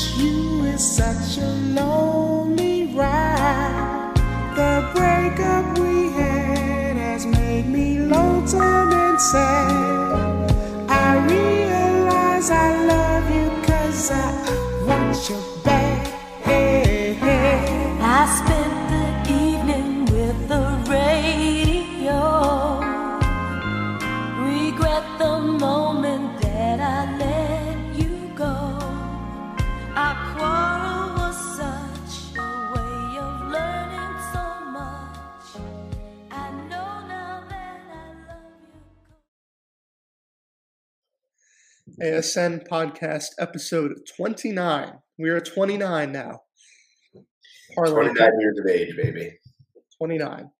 you ASN podcast episode 29. We are 29 now. Parlay 29 years of age, baby. 29.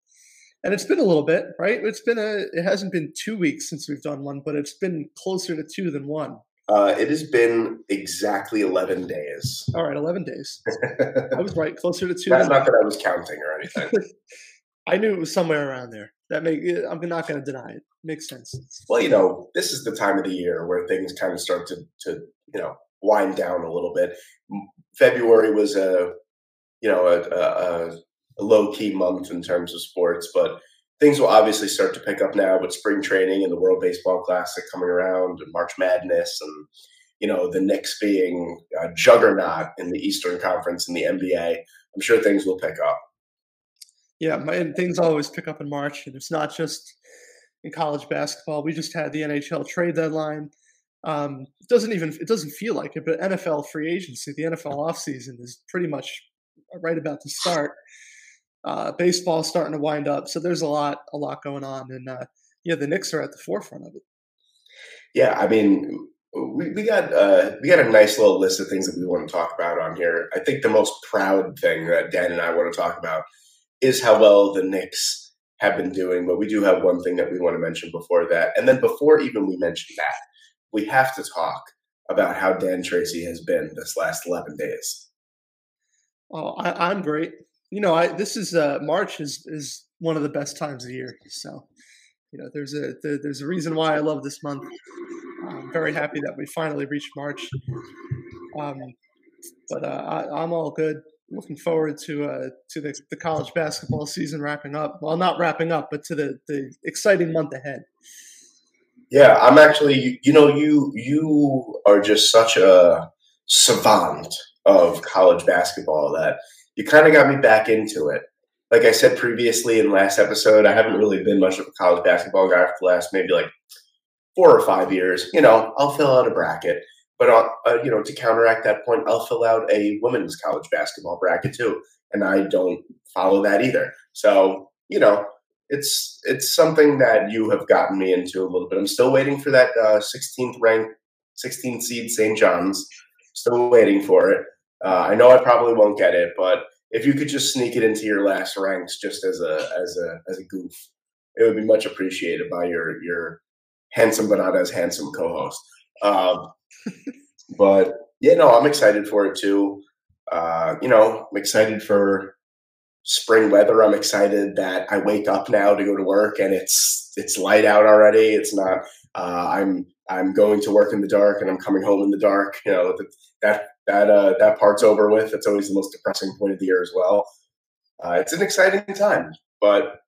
And it's been a little bit, right? It's been a it hasn't been 2 weeks since we've done one, but it's been closer to 2 than 1. Uh, it has been exactly 11 days. All right, 11 days. I was right, closer to 2 That's not that I was counting or anything. I knew it was somewhere around there. That make I'm not going to deny it. Makes sense. well, you know, this is the time of the year where things kind of start to, to you know, wind down a little bit. February was a, you know, a, a, a- low key month in terms of sports, but things will obviously start to pick up now with spring training and the World Baseball Classic coming around and March Madness and, you know, the Knicks being a juggernaut in the Eastern Conference and the NBA. I'm sure things will pick up. Yeah, and things always pick up in March, and it's not just in college basketball. We just had the NHL trade deadline. Um, it doesn't even it doesn't feel like it, but NFL free agency, the NFL offseason is pretty much right about to start. Uh, baseball's starting to wind up, so there's a lot a lot going on, and uh, yeah, the Knicks are at the forefront of it. Yeah, I mean, we, we got uh, we got a nice little list of things that we want to talk about on here. I think the most proud thing that Dan and I want to talk about is how well the Knicks have been doing. But we do have one thing that we want to mention before that, and then before even we mention that, we have to talk about how Dan Tracy has been this last eleven days. Oh, I, I'm great. You know, I this is uh, March is is one of the best times of year. So, you know, there's a there, there's a reason why I love this month. I'm very happy that we finally reached March. Um, but uh, I, I'm all good. Looking forward to uh, to the, the college basketball season wrapping up. Well, not wrapping up, but to the the exciting month ahead. Yeah, I'm actually, you know, you you are just such a savant of college basketball that you kind of got me back into it. Like I said previously in last episode, I haven't really been much of a college basketball guy for the last maybe like four or five years. You know, I'll fill out a bracket, but I'll, uh, you know, to counteract that point, I'll fill out a women's college basketball bracket too, and I don't follow that either. So, you know, it's it's something that you have gotten me into a little bit. I'm still waiting for that uh, 16th ranked, 16th seed St. John's. Still waiting for it. Uh, I know I probably won't get it, but if you could just sneak it into your last ranks, just as a as a as a goof, it would be much appreciated by your your handsome but not as handsome co-host. Um, but yeah, no, I'm excited for it too. Uh, you know, I'm excited for spring weather. I'm excited that I wake up now to go to work and it's it's light out already. It's not. Uh, I'm I'm going to work in the dark and I'm coming home in the dark. You know that that that uh, that part's over with. That's always the most depressing point of the year as well. Uh, it's an exciting time, but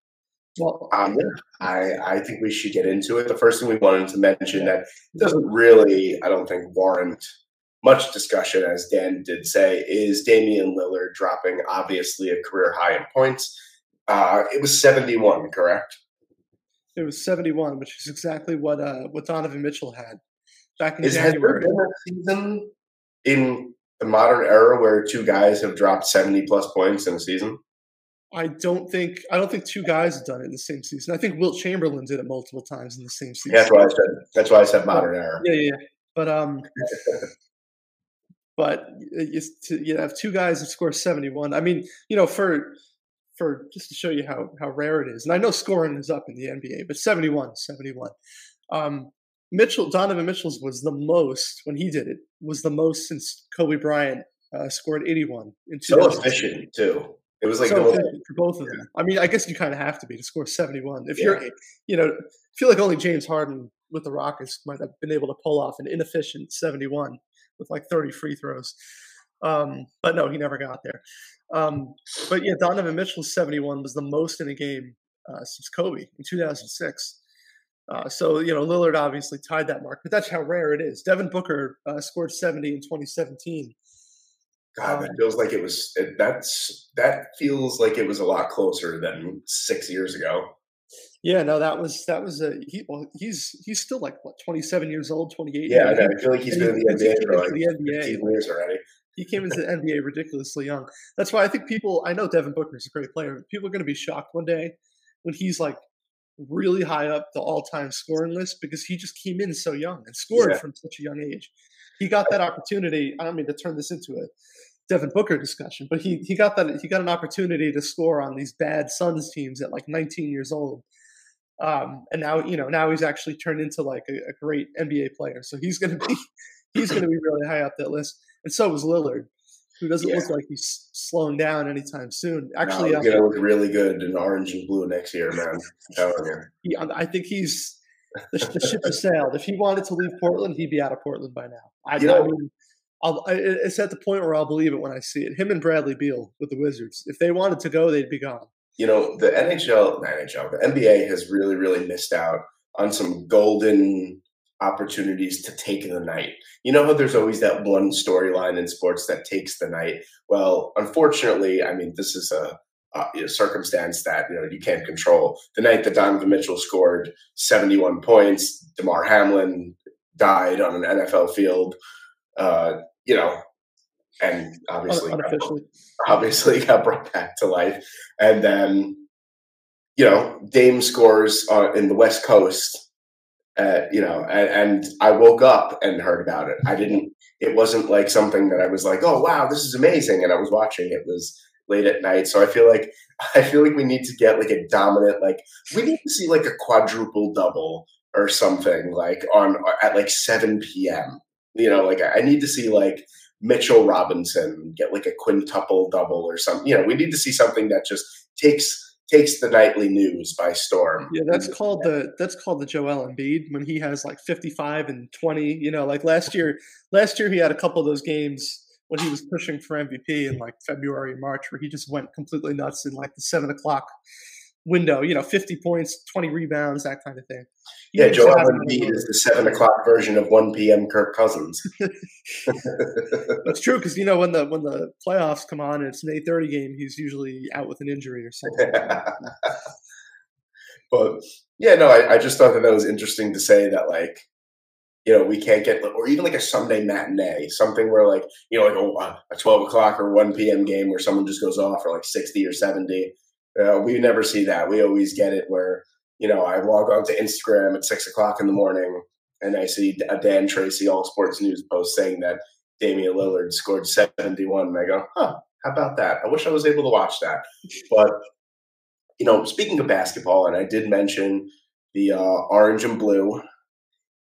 Well, um, I I think we should get into it. The first thing we wanted to mention that doesn't really, I don't think, warrant much discussion, as Dan did say, is Damian Lillard dropping obviously a career high in points. Uh, it was 71, correct? it was 71, which is exactly what uh, what Donovan Mitchell had back in Is has there been a season in the modern era where two guys have dropped 70 plus points in a season? I don't think I don't think two guys have done it in the same season. I think Wilt Chamberlain did it multiple times in the same season. That's why I said. That's why I said modern era. Yeah, yeah. yeah. But um, but you, to, you have two guys that score seventy one. I mean, you know, for for just to show you how how rare it is, and I know scoring is up in the NBA, but 71, 71. Um, Mitchell Donovan Mitchell's was the most when he did it was the most since Kobe Bryant uh, scored eighty one in So 2006. efficient too. It was like so for both of them. I mean, I guess you kind of have to be to score 71. If you're, you know, I feel like only James Harden with the Rockets might have been able to pull off an inefficient 71 with like 30 free throws. Um, but no, he never got there. Um, but yeah, Donovan Mitchell's 71 was the most in a game uh, since Kobe in 2006. Uh, so you know Lillard obviously tied that mark, but that's how rare it is. Devin Booker uh, scored 70 in 2017. God, oh that feels like it was. It, that's that feels like it was a lot closer than six years ago. Yeah, no, that was that was a he. Well, he's he's still like what 27 years old, 28. Yeah, I, I feel like he's been in the NBA for like the NBA. 15 years already. He came into the NBA ridiculously young. That's why I think people. I know Devin Booker is a great player. People are going to be shocked one day when he's like really high up the all-time scoring list because he just came in so young and scored Yeah. from such a young age. He got that opportunity. I don't mean to turn this into a Devin Booker discussion, but he he got that he got an opportunity to score on these bad Suns teams at like 19 years old. Um, and now you know now he's actually turned into like a, a great NBA player. So he's going to be he's going to be really high up that list. And so was Lillard, who doesn't Yeah. look like he's slowing down anytime soon. No, Actually, he's uh, gonna look really good in orange and blue next year, man. I'm telling you. he, I think he's the, the ship has sailed. If he wanted to leave Portland, he'd be out of Portland by now. I, You I mean, I'll, I, it's at the point where I'll believe it when I see it. Him and Bradley Beal with the Wizards. If they wanted to go, they'd be gone. you know, the NHL, not NHL, the NBA has really, really missed out on some golden opportunities to take the night. You know how there's always that one storyline in sports that takes the night? Well, unfortunately, I mean, this is a, a circumstance that, you know, you can't control. The night that Donovan Mitchell scored 71 points, Damar Hamlin died on an NFL field, uh, you know, and obviously unofficially. obviously got brought back to life. And then, you know, Dame scores uh, in the West Coast, uh, you know, and, and I woke up and heard about it. I didn't, it wasn't like something that I was like, oh, wow, this is amazing. And I was watching it was late at night. So I feel like, I feel like we need to get like a dominant, like, we need to see like a quadruple double or something like on uh, at like 7 p.m. You know, like I need to see like Mitchell Robinson get like a quintuple double or something. You know, we need to see something that just takes takes the nightly news by storm. Yeah, that's called the that's called the Joel Embiid when he has like 55 and 20. You know, like last year, last year he had a couple of those games when he was pushing for MVP in like February, March, where he just went completely nuts in like the seven o'clock window. You know, 50 points, 20 rebounds, that kind of thing. Yeah, just Joel Embiid is the seven o'clock version of one p.m. Kirk Cousins. That's true because you know when the when the playoffs come on and it's an 8:30 game, he's usually out with an injury or something. but yeah, no, I, I just thought that that was interesting to say that like. You know, we can't get, or even like a Sunday matinee, something where like, you know, like a, a 12 o'clock or 1 p.m. game where someone just goes off for like 60 or 70. Uh, we never see that. We always get it where, you know, I log on to Instagram at 6 o'clock in the morning and I see a Dan Tracy All Sports News post saying that Damian Lillard scored 71. And I go, huh, how about that? I wish I was able to watch that. But, you know, speaking of basketball, and I did mention the uh, orange and blue,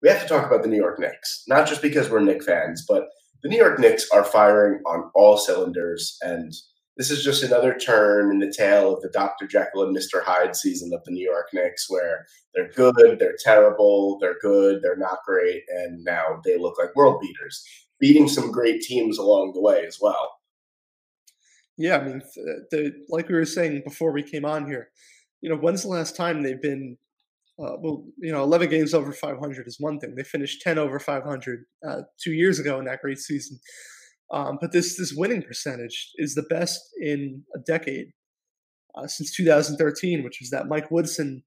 we have to talk about the New York Knicks. Not just because we're Knick fans, but the New York Knicks are firing on all cylinders. And this is just another turn in the tale of the Dr. Jekyll and Mr. Hyde season of the New York Knicks, where they're good, they're terrible, they're good, they're not great, and now they look like world beaters, beating some great teams along the way as well. Yeah, I mean, th- the, like we were saying before we came on here, you know, when's the last time they've been, uh, well, you know, 11 games over 500 is one thing. They finished 10 over 500 uh, two years ago in that great season. Um, but this this winning percentage is the best in a decade uh, since 2013, which was that Mike Woodson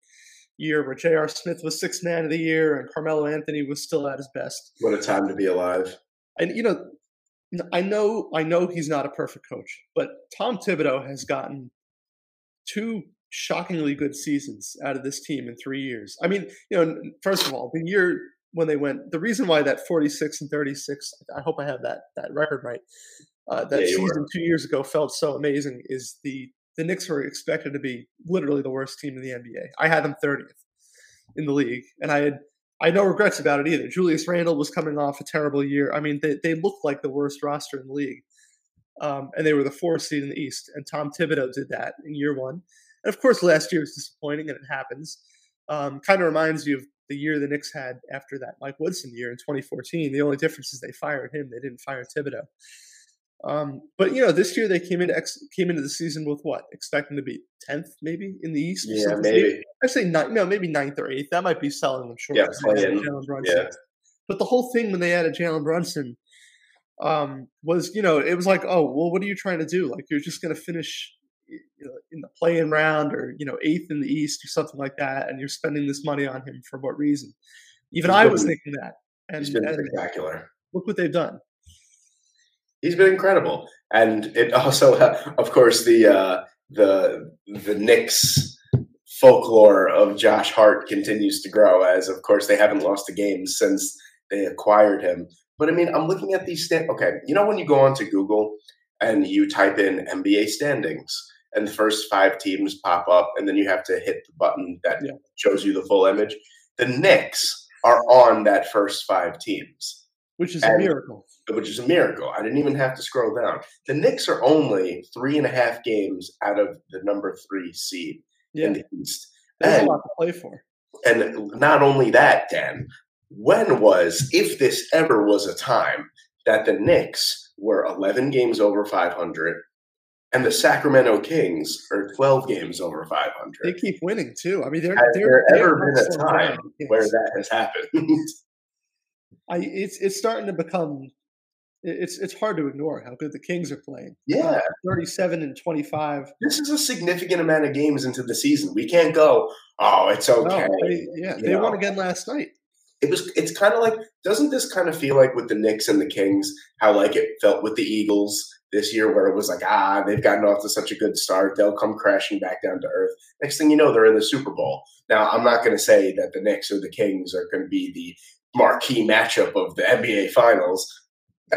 year where J.R. Smith was sixth man of the year and Carmelo Anthony was still at his best. What a time to be alive. And you know, I know I know he's not a perfect coach, but Tom Thibodeau has gotten two shockingly good seasons out of this team in three years. I mean, you know, first of all, the year when they went, the reason why that 46 and 36, I hope I have that that record right. Uh, that Yeah, season two years ago felt so amazing. Is the the Knicks were expected to be literally the worst team in the NBA. I had them 30th in the league, and I had I had no regrets about it either. Julius Randle was coming off a terrible year. I mean, they they looked like the worst roster in the league, um, and they were the fourth seed in the East. And Tom Thibodeau did that in year one. And of course, last year was disappointing, and it happens. Um, kind of reminds you of the year the Knicks had after that Mike Woodson year in 2014. The only difference is they fired him; they didn't fire Thibodeau. Um, but you know, this year they came into ex- came into the season with what expecting to be tenth, maybe in the East. Yeah, maybe. I say ninth, no, maybe ninth or eighth. That might be selling them short. Yeah, because they added play-in. Jalen Brunson. Yeah. But the whole thing when they added Jalen Brunson um, was, you know, it was like, oh, well, what are you trying to do? Like, you're just going to finish in the play-in round or you know eighth in the East or something like that, and you're spending this money on him for what reason? Even He's I been- was thinking that, and, He's been and spectacular. look what they've done. He's been incredible, and it also, of course, the uh, the the Knicks folklore of Josh Hart continues to grow. As of course, they haven't lost a game since they acquired him. But I mean, I'm looking at these stand. Okay, you know when you go onto Google and you type in NBA standings, and the first five teams pop up, and then you have to hit the button that Yeah. shows you the full image. The Knicks are on that first five teams which is a miracle. which is a miracle. I didn't even have to scroll down. The Knicks are only three and a half games out of the number three seed Yeah, in the East. there's a lot to play for. and not only that, Dan, when was, if this ever was a time, that the Knicks were 11 games over 500 and the Sacramento Kings are 12 games over 500? They keep winning too. I mean, they're Has they're, there ever been a time where that has happened? I it's it's starting to become it's it's hard to ignore how good the Kings are playing. yeah. 37 and 25. This is a significant amount of games into the season. We can't go, oh, it's No, okay. they, yeah, you they won again last night. it was it's kind of like doesn't this kind of feel like with the Knicks and the Kings how like it felt with the Eagles this year where it was like ah they've gotten off to such a good start. They'll come crashing back down to earth. Next thing you know they're in the Super Bowl. Now I'm not going to say that the Knicks or the Kings are going to be the marquee matchup of the NBA Finals.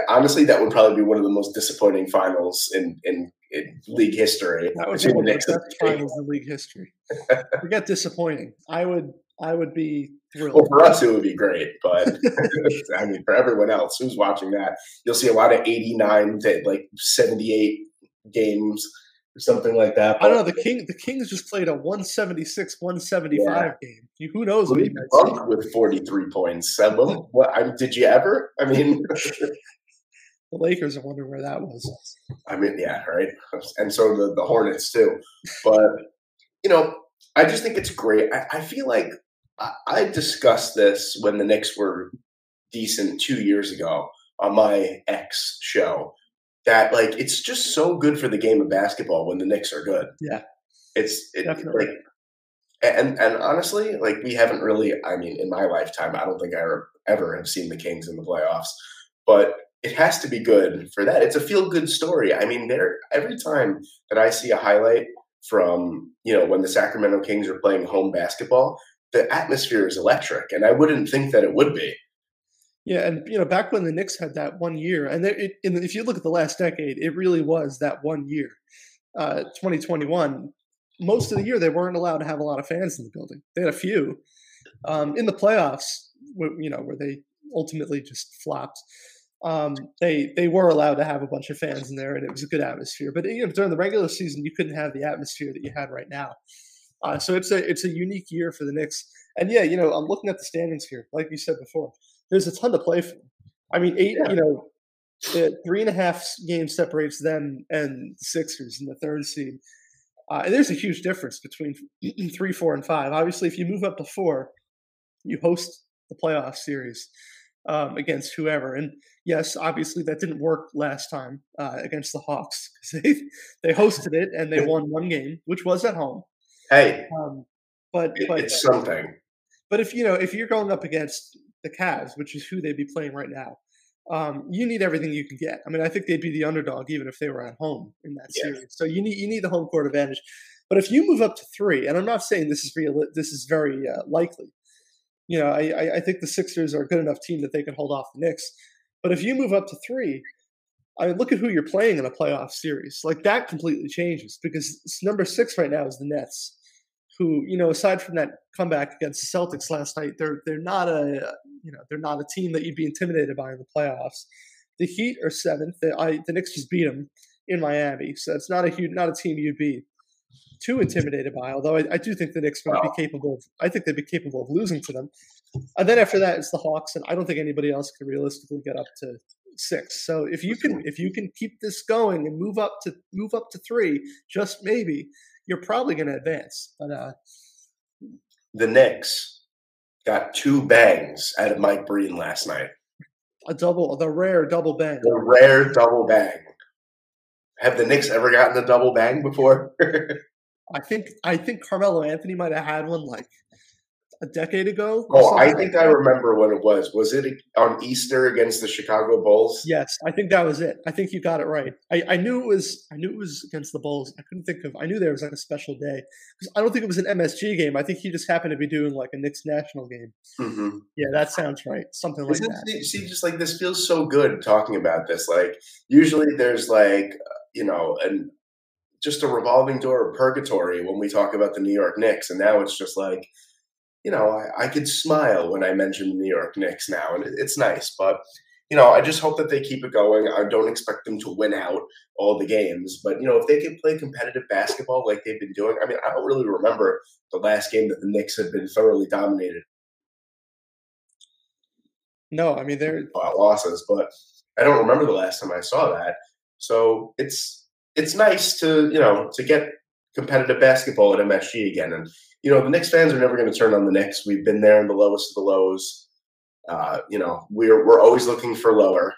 Honestly that would probably be one of the most disappointing finals in in, in league history. That would be the Knicks best finals in league history. Forget disappointing. I would I would be Well, for us, it would be great, but I mean, for everyone else who's watching that, you'll see a lot of 89 to like 78 games or something like that. I don't know. The King the Kings just played a 176 175 game. You, who knows what Lee you. Bunk with 43 points. Uh, what, what, I, did you ever? I mean, The Lakers are wondering where that was. I mean, yeah, right. And so the, the Hornets too. But you know, I just think it's great. I, I feel like I, discussed this when the Knicks were decent two years ago on my ex show. That like it's just so good for the game of basketball when the Knicks are good. Yeah. it's it, Definitely. like and and honestly, like we haven't really. I mean, in my lifetime, I don't think I ever, ever have seen the Kings in the playoffs, but it has to be good for that. It's a feel good story. I mean, there every time that I see a highlight from you know when the Sacramento Kings are playing home basketball, the atmosphere is electric, and I wouldn't think that it would be. Yeah, and you know, back when the Knicks had that one year, and there, it, and if you look at the last decade, it really was that one year, uh, 2021. Most of the year, they weren't allowed to have a lot of fans in the building. They had a few um, in the playoffs, you know, where they ultimately just flopped. Um, they they were allowed to have a bunch of fans in there, and it was a good atmosphere. But you know, during the regular season, you couldn't have the atmosphere that you had right now. Uh, so it's a it's a unique year for the Knicks. And yeah, you know, I'm looking at the standings here, like you said before there's a ton to play for. I mean, eight, Yeah. you know, three and a half games separates them and the Sixers in the third seed. Uh, and there's a huge difference between three, four, and five. Obviously, if you move up to four, you host the playoff series um, against whoever. And yes, obviously that didn't work last time uh, against the Hawks because they they hosted it and they won one game, which was at home. Hey, Um, but it- but it's something. but if you know if you're going up against the Cavs, which is who they'd be playing right now, um, you need everything you can get. I mean, I think they'd be the underdog even if they were at home in that Yes. series. So you need you need the home court advantage. But if you move up to three, and I'm not saying this is real, this is very uh, likely. You know, I, I I think the Sixers are a good enough team that they can hold off the Knicks. But if you move up to three, I mean, look at who you're playing in a playoff series. Like that completely changes because number six right now is the Nets, who you know, aside from that comeback against the Celtics last night, they're they're not a you know they're not a team that you'd be intimidated by in the playoffs. The Heat are seventh. The, I, the Knicks just beat them in Miami, so it's not a huge not a team you'd be too intimidated by. Although I, I do think the Knicks would be capable. Of, I think they'd be capable of losing to them. And then after that, it's the Hawks, and I don't think anybody else can realistically get up to six. So if you can if you can keep this going and move up to move up to three, just maybe, you're probably going to advance. But uh, The Knicks got two bangs out of Mike Breen last night. a double, the rare double bang. The rare double bang. Have the Knicks ever gotten a double bang before? I think I think Carmelo Anthony might have had one like a decade ago. oh, I think I remember when it was. Was it on Easter against the Chicago Bulls? Yes, I think that was it. I think you got it right. I, I knew it was. I knew it was against the Bulls. I couldn't think of. I knew there was like a special day because I don't think it was an MSG game. I think he just happened to be doing like a Knicks national game. Mm-hmm. Yeah, that sounds right. Something like Isn't that. it- see, just like this feels so good talking about this. Like usually there's like you know an just a revolving door of purgatory when we talk about the New York Knicks, and now it's just like you know I, I could smile when I mention the New York Knicks now, and it, it's nice. But you know I just hope that they keep it going. I don't expect them to win out all the games, but you know if they can play competitive basketball like they've been doing, I mean I don't really remember the last game that the Knicks had been thoroughly dominated No, I mean they're losses, but I don't remember the last time I saw that. So it's it's nice to you know to get competitive basketball at MSG again, and you know the Knicks fans are never going to turn on the Knicks. We've been there in the lowest of the lows. Uh, you know we're we're always looking for lower.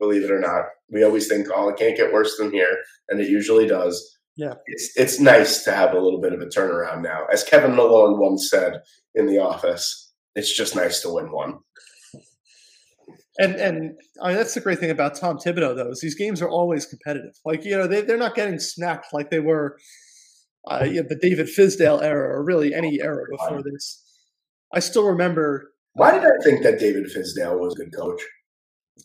Believe it or not, we always think, oh, it can't get worse than here, and it usually does. Yeah. it's it's nice to have a little bit of a turnaround now. As Kevin Malone once said in The Office, it's just nice to win one. and and I mean, that's the great thing about Tom Thibodeau though is these games are always competitive. Like you know they they're not getting snapped like they were, uh, you know, the David Fizdale era or really any era before this. I still remember Why did I think that David Fizdale was a good coach?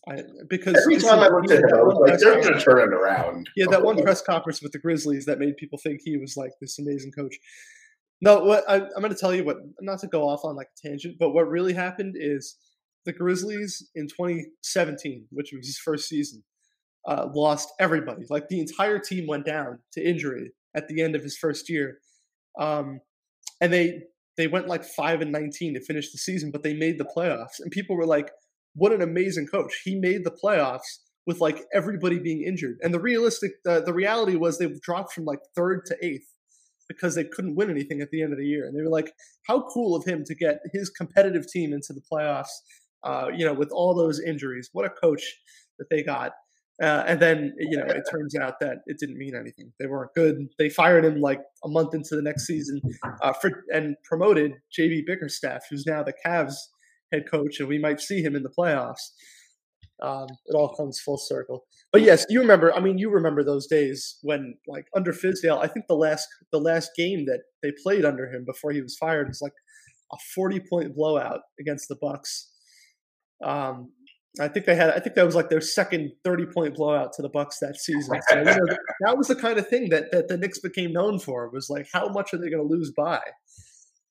I, because Every time I looked at him, I was like, they're going to turn it around. Yeah, that one press conference with the Grizzlies that made people think he was like this amazing coach. No, what I, I'm going to tell you what, not to go off on like a tangent, but what really happened is the Grizzlies in 2017, which was his first season, uh, lost everybody. Like the entire team went down to injury at the end of his first year, um, and they they went like five and 19 to finish the season, but they made the playoffs, and people were like, "What an amazing coach! He made the playoffs." with like everybody being injured. And the realistic, uh, the reality was they dropped from like third to eighth because they couldn't win anything at the end of the year. And they were like, how cool of him to get his competitive team into the playoffs, uh, you know, with all those injuries. What a coach that they got. Uh, and then, you know, it turns out that it didn't mean anything. They weren't good. They fired him like a month into the next season uh, for, and promoted JB Bickerstaff, who's now the Cavs head coach, and we might see him in the playoffs. Um, it all comes full circle. But yes, you remember. I mean, you remember those days when, like, under Fizdale, I think the last the last game that they played under him before he was fired was like a forty point blowout against the Bucks. Um, I think they had. I think that was like their second thirty point blowout to the Bucks that season. So you know, that was the kind of thing that that the Knicks became known for. Was like, how much are they going to lose by?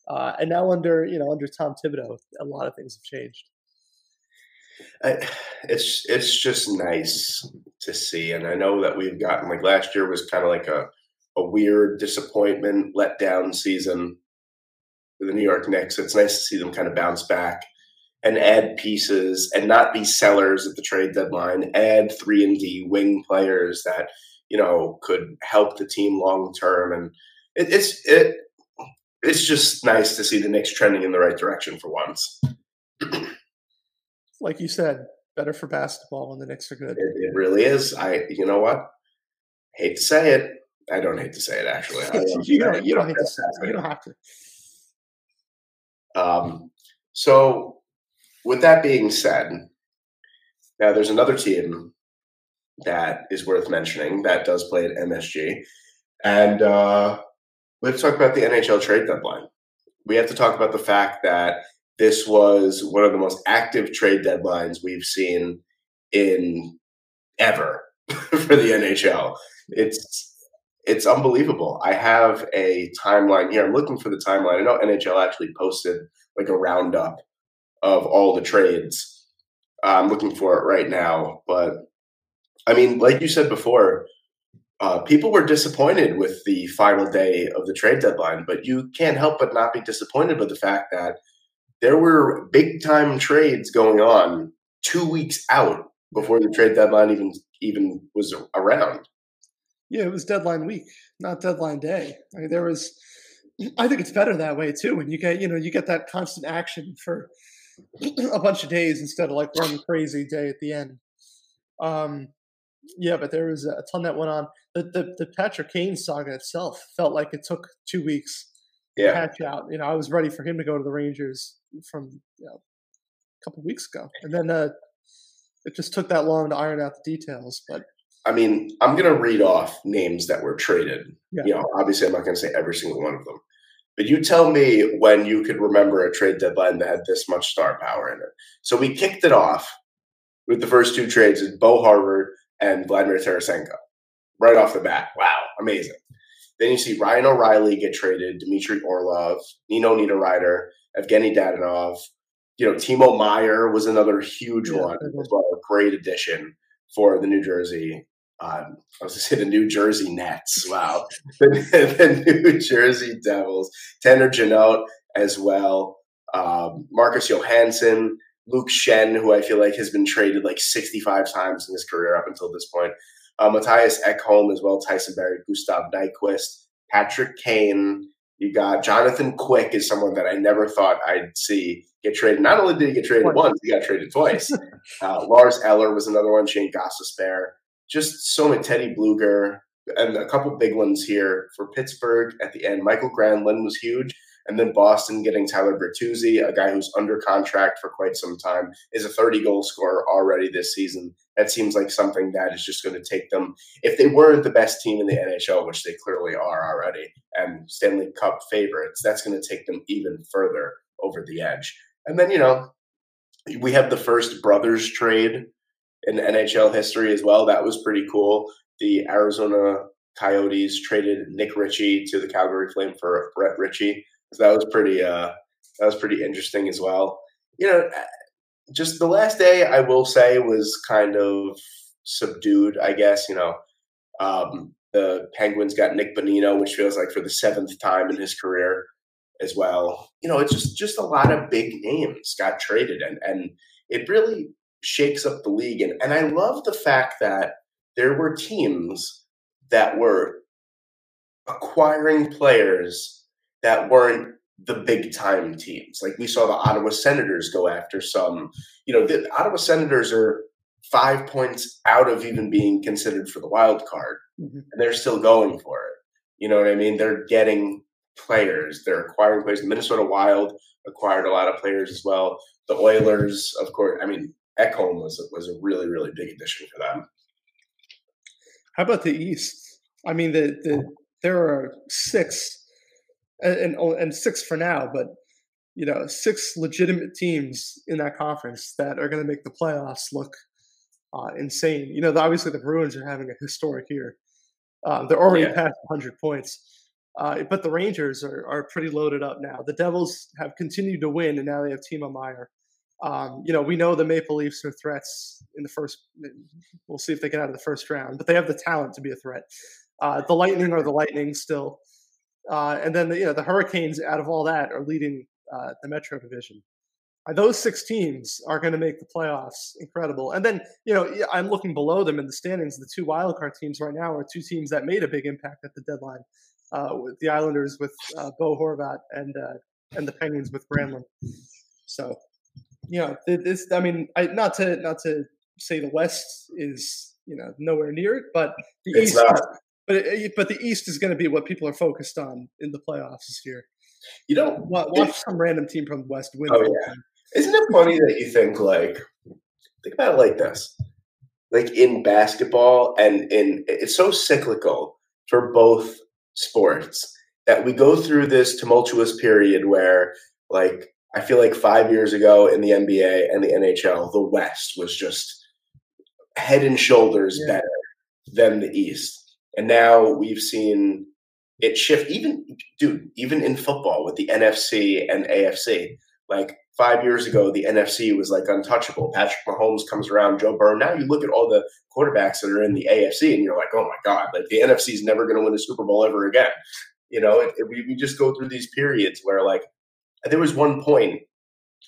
Uh, and now under you know under Tom Thibodeau, a lot of things have changed. I, it's it's just nice to see, and I know that we've gotten like last year was kind of like a a weird disappointment, letdown season for the New York Knicks. It's nice to see them kind of bounce back and add pieces and not be sellers at the trade deadline. Add three and D wing players that you know could help the team long term, and it, it's it it's just nice to see the Knicks trending in the right direction for once. like you said, better for basketball when the Knicks are good. It, it really is. I, you know what? Hate to say it. I don't hate to say it. Actually, I don't you don't. You don't have to. Say it. You don't have to. Um, so, with that being said, now there's another team that is worth mentioning that does play at MSG, and uh, we talk about the NHL trade deadline. We have to talk about the fact that this was one of the most active trade deadlines we've seen in ever for the NHL. It's it's unbelievable. I have a timeline here. I'm looking for the timeline. I know NHL actually posted like a roundup of all the trades. I'm looking for it right now, but I mean, like you said before, uh, people were disappointed with the final day of the trade deadline, but you can't help but not be disappointed with the fact that there were big time trades going on two weeks out before the trade deadline even even was around. Yeah, it was deadline week, not deadline day. I mean, there was. I think it's better that way too. When you get, you know, you get that constant action for a bunch of days instead of like one crazy day at the end. Um, yeah, but there was a ton that went on. The the, the Patrick Kane saga itself felt like it took two weeks to Yeah, patch out. You know, I was ready for him to go to the Rangers from you know, a couple weeks ago, and then uh, it just took that long to iron out the details. But I mean, I'm gonna read off names that were traded. Yeah. You know, obviously, I'm not gonna say every single one of them, but you tell me when you could remember a trade deadline that had this much star power in it. So we kicked it off with the first two trades: is Bo Horvat and Vladimir Tarasenko, right off the bat. Wow, amazing. Then you see Ryan O'Reilly get traded, Dmitry Orlov, Nino Niederreiter, Evgeny Dadonov. You know, Timo Meier was another huge Yeah, one one. as well. A great addition for the New Jersey. Um, I was going to say the New Jersey Nets. Wow, the, the New Jersey Devils. Tanner Jeannot as well. Um, Marcus Johansson, Luke Schenn, who I feel like has been traded like 65 times in his career up until this point. Uh, Mattias Ekholm as well, Tyson Barrie, Gustav Nyquist, Patrick Kane. You got Jonathan Quick is someone that I never thought I'd see get traded. Not only did he get traded once, he got traded twice. uh, Lars Eller was another one, Shayne Gostisbehere. Just so many Teddy Blueger and a couple big ones here for Pittsburgh at the end. Mikael Granlund was huge. And then Boston getting Tyler Bertuzzi, a guy who's under contract for quite some time, is a 30 goal scorer already this season. That seems like something that is just going to take them. If they weren't the best team in the NHL, which they clearly are already, and Stanley Cup favorites, that's going to take them even further over the edge. And then, you know, we have the first brothers trade in NHL history as well. That was pretty cool. The Arizona Coyotes traded Nick Ritchie to the Calgary Flame for Brett Ritchie. So that was pretty uh that was pretty interesting as well. You know, just the last day I will say was kind of subdued, I guess, you know. Um the Penguins got Nick Bonino, which feels like for the seventh time in his career as well. You know, it's just just a lot of big names got traded and and it really shakes up the league and and I love the fact that there were teams that were acquiring players that weren't the big time teams. Like we saw the Ottawa Senators go after some, you know, the Ottawa Senators are five points out of even being considered for the wild card, Mhm. and they're still going for it. You know what I mean? They're getting players, they're acquiring players. The Minnesota Wild acquired a lot of players as well. The Oilers, of course, I mean, Ekholm was was a really really big addition for them. how about the East? I mean, the the there are six, and and, and six for now, but you know, six legitimate teams in that conference that are going to make the playoffs look uh, insane. You know, obviously the Bruins are having a historic year. Uh, they're already Yeah. past 100 points. Uh, but the Rangers are, are pretty loaded up now. The Devils have continued to win, and now they have Timo Meier. Um, you know, we know the Maple Leafs are threats in the first. We'll see if they get out of the first round, but they have the talent to be a threat. Uh, the Lightning are the Lightning still, uh, and then the, you know the Hurricanes. Out of all that, are leading uh, the Metro Division. Uh, those six teams are going to make the playoffs incredible. And then you know I'm looking below them in the standings. The two wildcard teams right now are two teams that made a big impact at the deadline. Uh, the Islanders with uh, Bo Horvat and and the Penguins with Granlund. So you know this. I mean, I, not to not to say the West is you know nowhere near it, but the It's East. not. But it, but the East is going to be what people are focused on in the playoffs this year. You know, Wa- Watch some random team from the West win. Oh, yeah. Isn't it funny that you think like think about it like this? Like in basketball and in it's so cyclical for both sports that we go through this tumultuous period where like I feel like 5 years ago in the NBA and the NHL the West was just head and shoulders Yeah. better than the East. And now we've seen it shift even dude even in football with the NFC and AFC like five years ago, the NFC was like untouchable. Patrick Mahomes comes around, Joe Burrow. Now you look at all the quarterbacks that are in the AFC, and you're like, oh my god, like the NFC is never going to win a Super Bowl ever again. You know, it, it- we we just go through these periods where like there was one point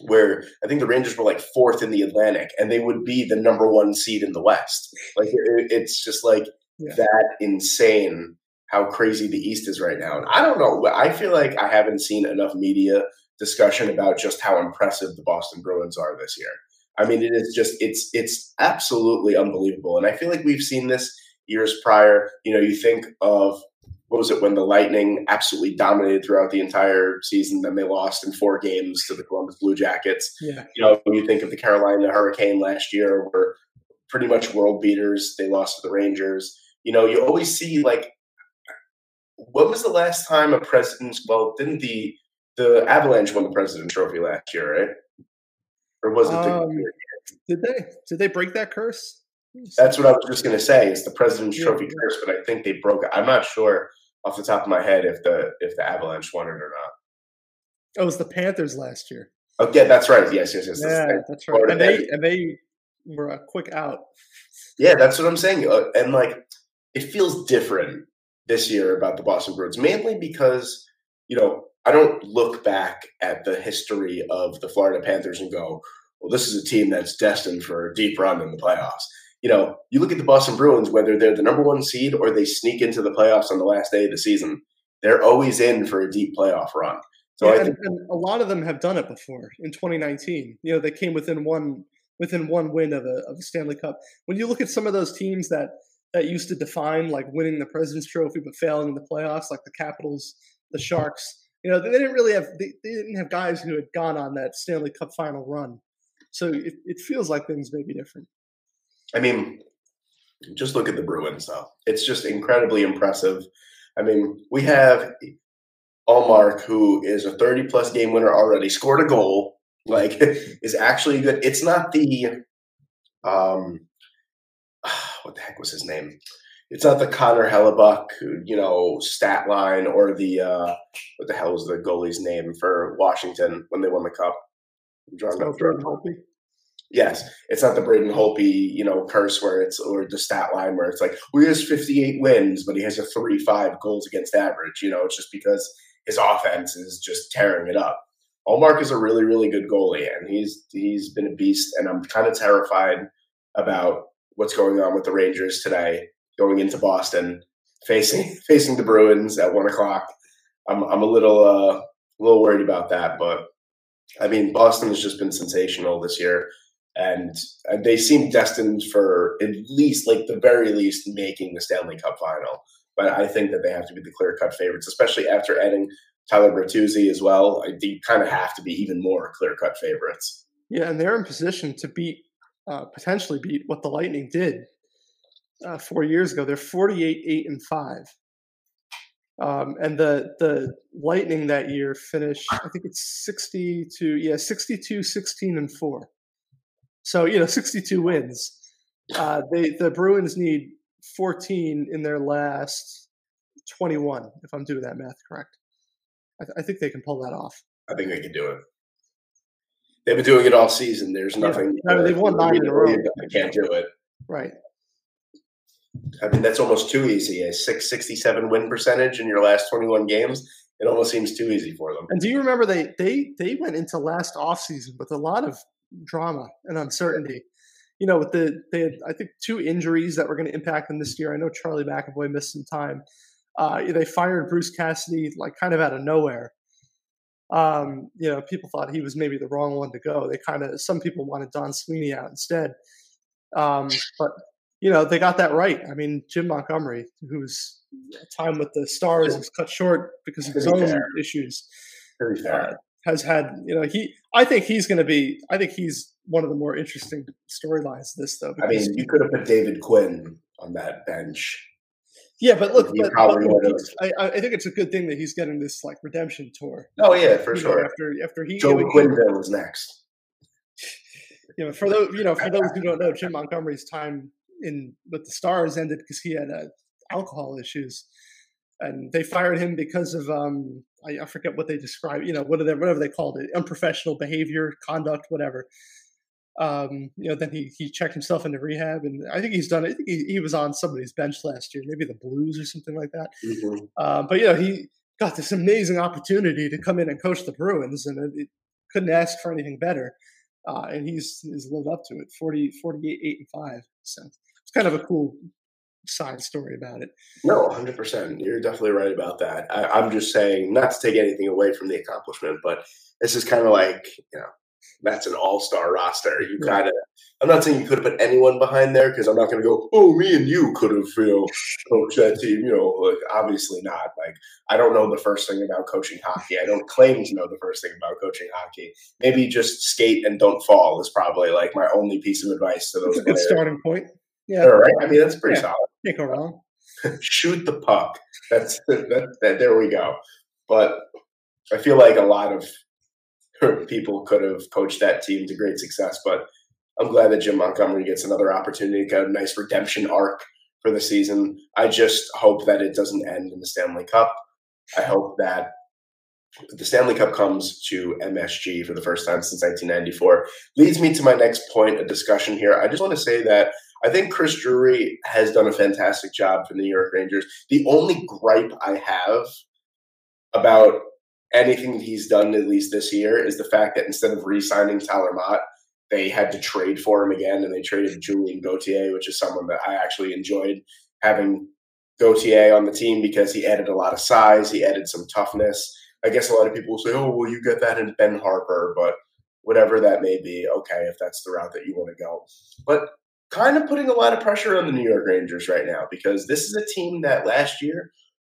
where I think the Rangers were like fourth in the Atlantic, and they would be the number one seed in the West. Like it, it's just like Yeah. that insane how crazy the East is right now. And I don't know. I feel like I haven't seen enough media discussion about just how impressive the Boston Bruins are this year. I mean, it is just it's it's absolutely unbelievable, and I feel like we've seen this years prior. You know, you think of what was it when the Lightning absolutely dominated throughout the entire season, then they lost in four games to the Columbus Blue Jackets. Yeah. You know, when you think of the Carolina Hurricane last year, were pretty much world beaters. They lost to the Rangers. You know, you always see like when was the last time a president's well, didn't the the Avalanche won the President's Trophy last year, right? Or was it the Um, Did they? Did they break that curse? That's what I was just going to say. It's the President's Yeah. Trophy curse, but I think they broke it. I'm not sure off the top of my head if the if the Avalanche won it or not. Oh, it was the Panthers last year. Oh, yeah, that's right. Yes, yes, yes. Yeah, right. that's right. And they and they were a quick out. Yeah, that's what I'm saying. Uh, And like, it feels different this year about the Boston Bruins, mainly because you know I don't look back at the history of the Florida Panthers and go, "Well, this is a team that's destined for a deep run in the playoffs." You know, you look at the Boston Bruins, whether they're the number one seed or they sneak into the playoffs on the last day of the season, they're always in for a deep playoff run. So Yeah, I and, think, and a lot of them have done it before. In 2019, you know, they came within one within one win of a of a Stanley Cup. When you look at some of those teams that that used to define like winning the President's Trophy but failing in the playoffs, like the Capitals, the Sharks, you know, they didn't really have they, they didn't have guys who had gone on that Stanley Cup final run. So it, it feels like things may be different. I mean, just look at the Bruins, though. It's just incredibly impressive. I mean, we have Ullmark, who is a 30 plus game winner already, scored a goal, like, is actually good. It's not the, um, what the heck was his name? It's not the Connor Hellebuyck, you know, stat line or the, uh, what the hell was the goalie's name for Washington when they won the cup? I'm drawing Jordan Holtby. Yes, it's not the Braden Holtby, you know, curse where it's or the stat line where it's like, well, he has 58 wins, but he has a 3-5 goals against average. You know, it's just because his offense is just tearing it up. Ullmark is a really, really good goalie, and he's he's been a beast. And I'm kind of terrified about what's going on with the Rangers today, going into Boston, facing facing the Bruins at one o'clock. I'm I'm a little uh, a little worried about that, but I mean, Boston has just been sensational this year and uh, they seem destined for at least, like the very least, making the Stanley Cup final. But I think that they have to be the clear cut favorites, especially after adding Tyler Bertuzzi as well. I think kind of have to be even more clear cut favorites. Yeah, and they're in position to beat, uh, potentially beat what the Lightning did uh, four years ago. They're 48, 8, and 5. Um, and the the Lightning that year finished, I think it's 62, yeah, 62, 16, and 4. So, you know, 62 wins. Uh, they The Bruins need 14 in their last 21, if I'm doing that math correct. I, th- I think they can pull that off. I think they can do it. They've been doing it all season. There's Yeah. nothing. I mean, they've won nine in a row. They can't do it. Right. I mean, that's almost too easy. A 667 win percentage in your last 21 games. It almost seems too easy for them. And do you remember they they they went into last offseason with a lot of drama and uncertainty. You know, with the they had I think two injuries that were going to impact them this year. I know Charlie McAvoy missed some time. Uh, they fired Bruce Cassidy like kind of out of nowhere. Um, you know, people thought he was maybe the wrong one to go. They kind of some people wanted Don Sweeney out instead. Um, but you know, they got that right. I mean, Jim Montgomery, whose time with the Stars was cut short because of his own fair. issues Very be fair. Has had you know he I think he's going to be I think he's one of the more interesting storylines this though. I mean, you could have put David Quinn on that bench. yeah, but look, but, probably but would've. I, I think it's a good thing that he's getting this like redemption tour. Oh yeah, for you know, sure. after after he, Joe you know, Quenneville is next. you know, for those you know for those who don't know, Jim Montgomery's time in with the Stars ended because he had uh, alcohol issues, and they fired him because of um I, I forget what they describe. You know, what are they, whatever they called it, unprofessional behavior, conduct, whatever. Um, you know, then he he checked himself into rehab, and I think he's done. I think he, he was on somebody's bench last year, maybe the Blues or something like that. Mhm. Uh, but you know, he got this amazing opportunity to come in and coach the Bruins, and it, it couldn't ask for anything better. Uh, and he's, he's lived up to it 40, 48, 8 and 5. So it's kind of a cool side story about it. No, 100%. You're definitely right about that. I, I'm just saying, not to take anything away from the accomplishment, but this is kind of like, you know, that's an all star roster. You Yeah. kind of, I'm not saying you could have put anyone behind there because I'm not going to go, oh, me and you could have, you know, coached that team. You know, like, obviously not. Like, I don't know the first thing about coaching hockey. I don't claim to know the first thing about coaching hockey. Maybe just skate and don't fall is probably like my only piece of advice to those It's a good players. starting point. Yeah, All right. I mean, that's pretty Yeah. solid can't go wrong. shoot the puck. That's that, that, there we go. But I feel like a lot of people could have coached that team to great success. But I'm glad that Jim Montgomery gets another opportunity, got a nice redemption arc for the season. I just hope that it doesn't end in the Stanley Cup. I hope that the Stanley Cup comes to MSG for the first time since 1994. Leads me to my next point of discussion here. I just want to say that I think Chris Drury has done a fantastic job for the New York Rangers. The only gripe I have about anything that he's done, at least this year, is the fact that instead of re-signing Tyler Motte, they had to trade for him again, and they traded Julien Gauthier, which is someone that I actually enjoyed having Gauthier on the team because he added a lot of size, he added some toughness. I guess a lot of people will say, "Oh, well, you get that in Ben Harpur," but whatever that may be, okay, if that's the route that you want to go. But kind of putting a lot of pressure on the New York Rangers right now because this is a team that last year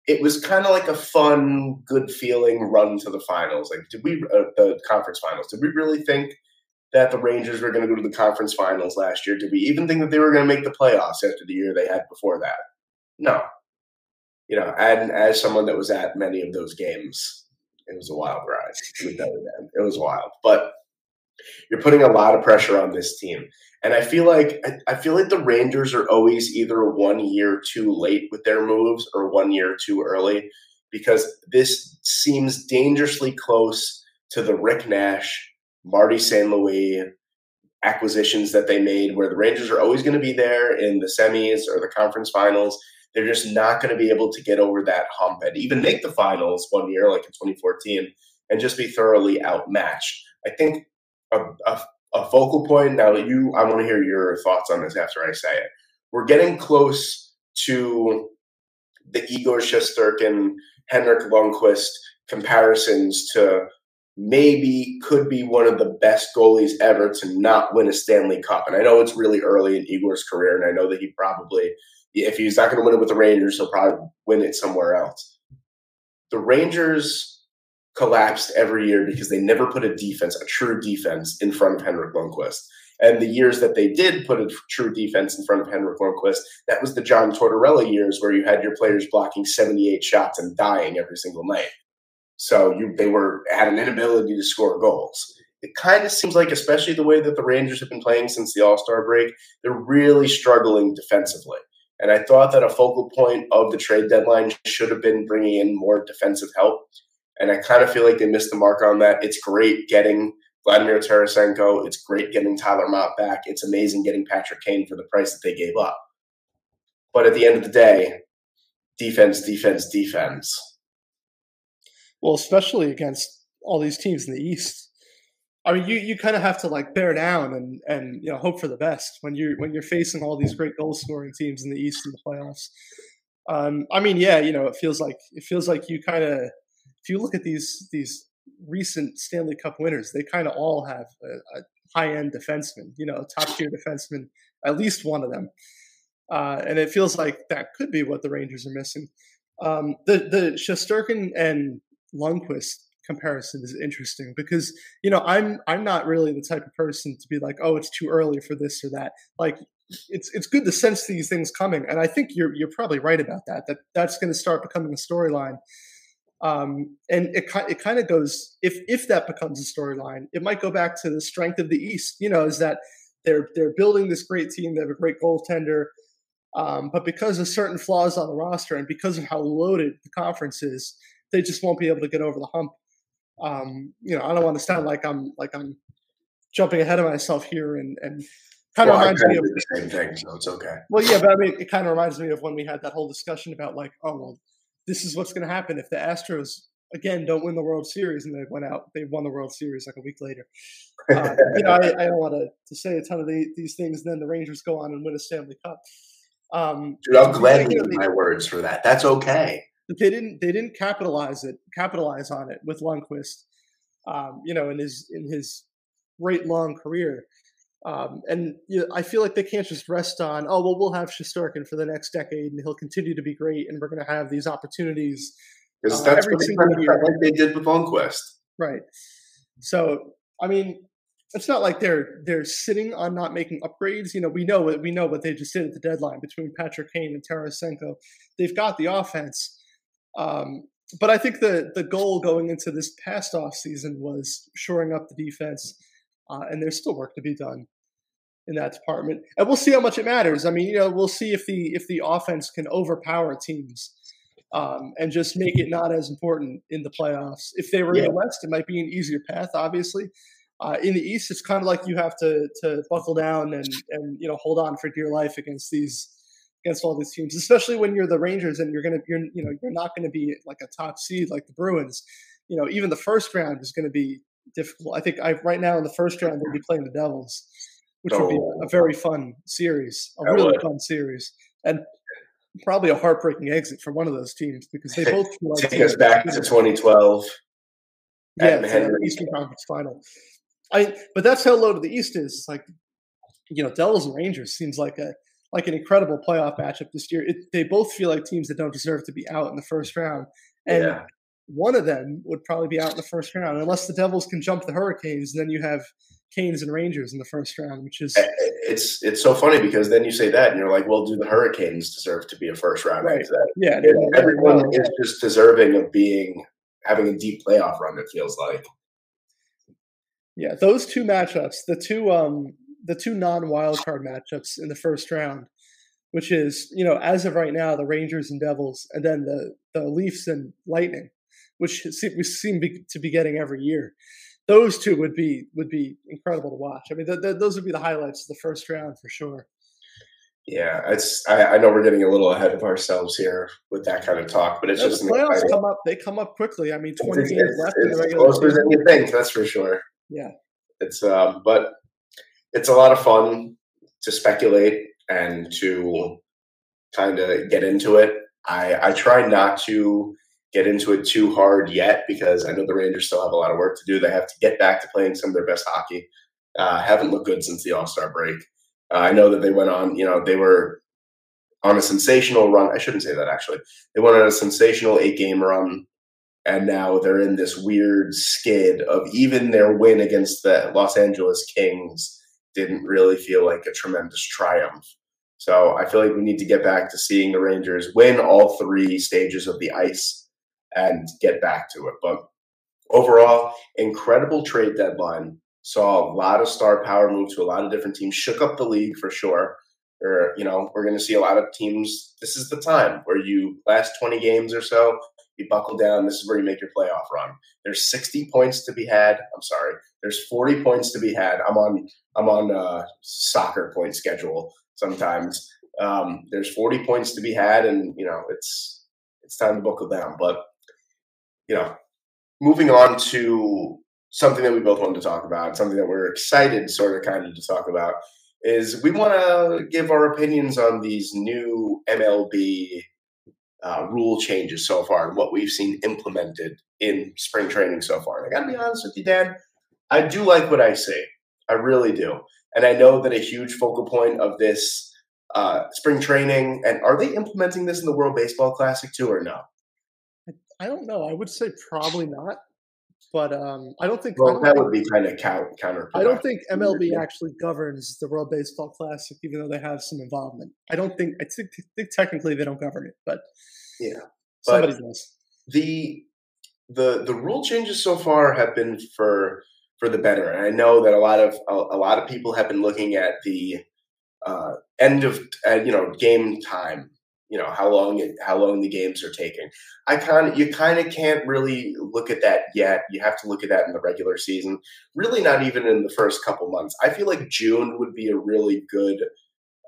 it was kind of like a fun, good feeling run to the finals. Like, did we uh, the conference finals? Did we really think that the Rangers were going to go to the conference finals last year? Did we even think that they were going to make the playoffs after the year they had before that? No. You know, and as someone that was at many of those games, it was a wild ride. It was wild, but you're putting a lot of pressure on this team. And I feel like I, feel like the Rangers are always either one year too late with their moves or one year too early because this seems dangerously close to the Rick Nash, Marty St. Louis acquisitions that they made, where the Rangers are always going to be there in the semis or the conference finals. They're just not going to be able to get over that hump and even make the finals one year, like in 2014, and just be thoroughly outmatched. I think a, a a focal point. Now, you, I want to hear your thoughts on this after I say it. We're getting close to the Igor Shesterkin, Henrik Lundqvist comparisons to maybe could be one of the best goalies ever to not win a Stanley Cup. And I know it's really early in Igor's career, and I know that he probably, if he's not going to win it with the Rangers, he'll probably win it somewhere else. The Rangers collapsed every year because they never put a defense, a true defense, in front of Henrik Lundqvist. And the years that they did put a true defense in front of Henrik Lundqvist, that was the John Tortorella years where you had your players blocking 78 shots and dying every single night. So you they were had an inability to score goals. It kind of seems like, especially the way that the Rangers have been playing since the All Star break, they're really struggling defensively. And I thought that a focal point of the trade deadline should have been bringing in more defensive help. And I kind of feel like they missed the mark on that. It's great getting Vladimir Tarasenko. It's great getting Tyler Motte back. It's amazing getting Patrick Kane for the price that they gave up. But at the end of the day, defense, defense, defense. Well, especially against all these teams in the East. I mean, you, you kind of have to like bear down and, and you know hope for the best when you're when you're facing all these great goal scoring teams in the East in the playoffs. Um, I mean, yeah, you know, it feels like it feels like you kind of if you look at these these recent Stanley Cup winners, they kind of all have a, a high end defenseman, you know, top tier defenseman, at least one of them. Uh, and it feels like that could be what the Rangers are missing. Um, the the Shesterkin and Lundqvist comparison is interesting because you know I'm I'm not really the type of person to be like, oh, it's too early for this or that. Like it's it's good to sense these things coming, and I think you're you're probably right about that. That that's going to start becoming a storyline. Um, and it it kind of goes if if that becomes a storyline, it might go back to the strength of the East. You know, is that they're they're building this great team. They have a great goaltender, um, but because of certain flaws on the roster and because of how loaded the conference is, they just won't be able to get over the hump. Um, you know, I don't want to sound like I'm like I'm jumping ahead of myself here and and kind of Well, I reminds me of of the same thing, so it's okay. well, yeah, but I mean, it kind of reminds me of when we had that whole discussion about like, oh well, this is what's going to happen if the Astros again don't win the World Series, and they went out. They won the World Series like a week later. Uh, you know, I, I don't want to, to say a ton of the, these things. And then the Rangers go on and win a Stanley Cup. Um, Dude, I'll gladly you my words for that. That's okay. they didn't they didn't capitalize it capitalize on it with Lundqvist, um, you know, in his in his great long career. Um, and you know, I feel like they can't just rest on, oh well, we'll have Shesterkin for the next decade, and he'll continue to be great, and we're going to have these opportunities, Because Uh, that's what they like they did with Lundqvist. right? So, I mean, it's not like they're they're sitting on not making upgrades. You know, we know what we know what they just did at the deadline between Patrick Kane and Tarasenko. They've got the offense, um, but I think the the goal going into this past off season was shoring up the defense, uh, and there's still work to be done in that department. And we'll see how much it matters. I mean, you know, we'll see if the if the offense can overpower teams. Um, and just make it not as important in the playoffs. If they were in the West, it might be an easier path, obviously. Uh, in the East, it's kind of like you have to to buckle down and and you know hold on for dear life against these against all these teams, especially when you're the Rangers and you're gonna you're you know you're not going to be like a top seed like the Bruins. You know, even the first round is going to be difficult. I think I right now in the first round they'll be playing the Devils, which would be a, very fun series, a really would. fun series, and probably a heartbreaking exit for one of those teams because they both feel like Take us back to 2012. yeah, the Eastern Conference Final. I but that's how low to the East is. It's like you know, Devils and Rangers seems like a like an incredible playoff matchup this year. It, they both feel like teams that don't deserve to be out in the first round, and yeah. one of them would probably be out in the first round unless the Devils can jump the Hurricanes. And then you have Canes and Rangers in the first round, which is It's it's so funny because then you say that and you're like, well, do the Hurricanes deserve to be a first round Right. yeah, And everyone well, is just deserving of being having a deep playoff run. It feels like. Yeah, those two matchups, the two um the two non wild card matchups in the first round, which is, you know, as of right now, the Rangers and Devils, and then the the Leafs and Lightning, which we seem to be getting every year. Those two would be would be incredible to watch. I mean, th- th- those would be the highlights of the first round for sure. Yeah, it's. I, I know we're getting a little ahead of ourselves here with that kind of talk, but it's The just an playoffs exciting- come up; they come up quickly. I mean, twenty it's, games it's, left in the it's regular closer season. than you think. That's for sure. Yeah. It's um, but it's a lot of fun to speculate and to kind of get into it. I I try not to get into it too hard yet because I know the Rangers still have a lot of work to do. They have to get back to playing some of their best hockey. Uh, haven't looked good since the All Star break. Uh, I know that they went on. You know, they were on a sensational run. I shouldn't say that actually. They went on a sensational eight game run and now they're in this weird skid of even their win against the Los Angeles Kings didn't really feel like a tremendous triumph. So I feel like we need to get back to seeing the Rangers win all three stages of the ice and get back to it. But overall, incredible trade deadline. Saw a lot of star power move to a lot of different teams, shook up the league for sure. Or, you know, we're going to see a lot of teams. This is the time where you last 20 games or so, you buckle down. This is where you make your playoff run. There's 60 points to be had. I'm sorry. There's 40 points to be had. I'm on I'm on a soccer point schedule sometimes. Um, there's 40 points to be had, and you know it's it's time to buckle down. But you know, moving on to something that we both wanted to talk about, something that we're excited, sort of, kind of, to talk about, is we want to give our opinions on these new MLB uh, rule changes so far and what we've seen implemented in spring training so far. And I got to be honest with you, Dan, I do like what I see. I really do. And I know that a huge focal point of this uh, spring training, and are they implementing this in the World Baseball Classic too, or no? I don't know. I would say probably not, but um, I don't think. Well, that would be kind of counter. counterproductive. I don't think MLB Yeah. actually governs the World Baseball Classic, even though they have some involvement. I don't think. I think, think technically they don't govern it, but Yeah. somebody does. the the the rule changes so far have been for for the better, and I know that a lot of a, a lot of people have been looking at the uh, end of uh, you know game time. You know how long it, how long the games are taking. I kind of you kind of can't really look at that yet. You have to look at that in the regular season. Really, not even in the first couple months. I feel like June would be a really good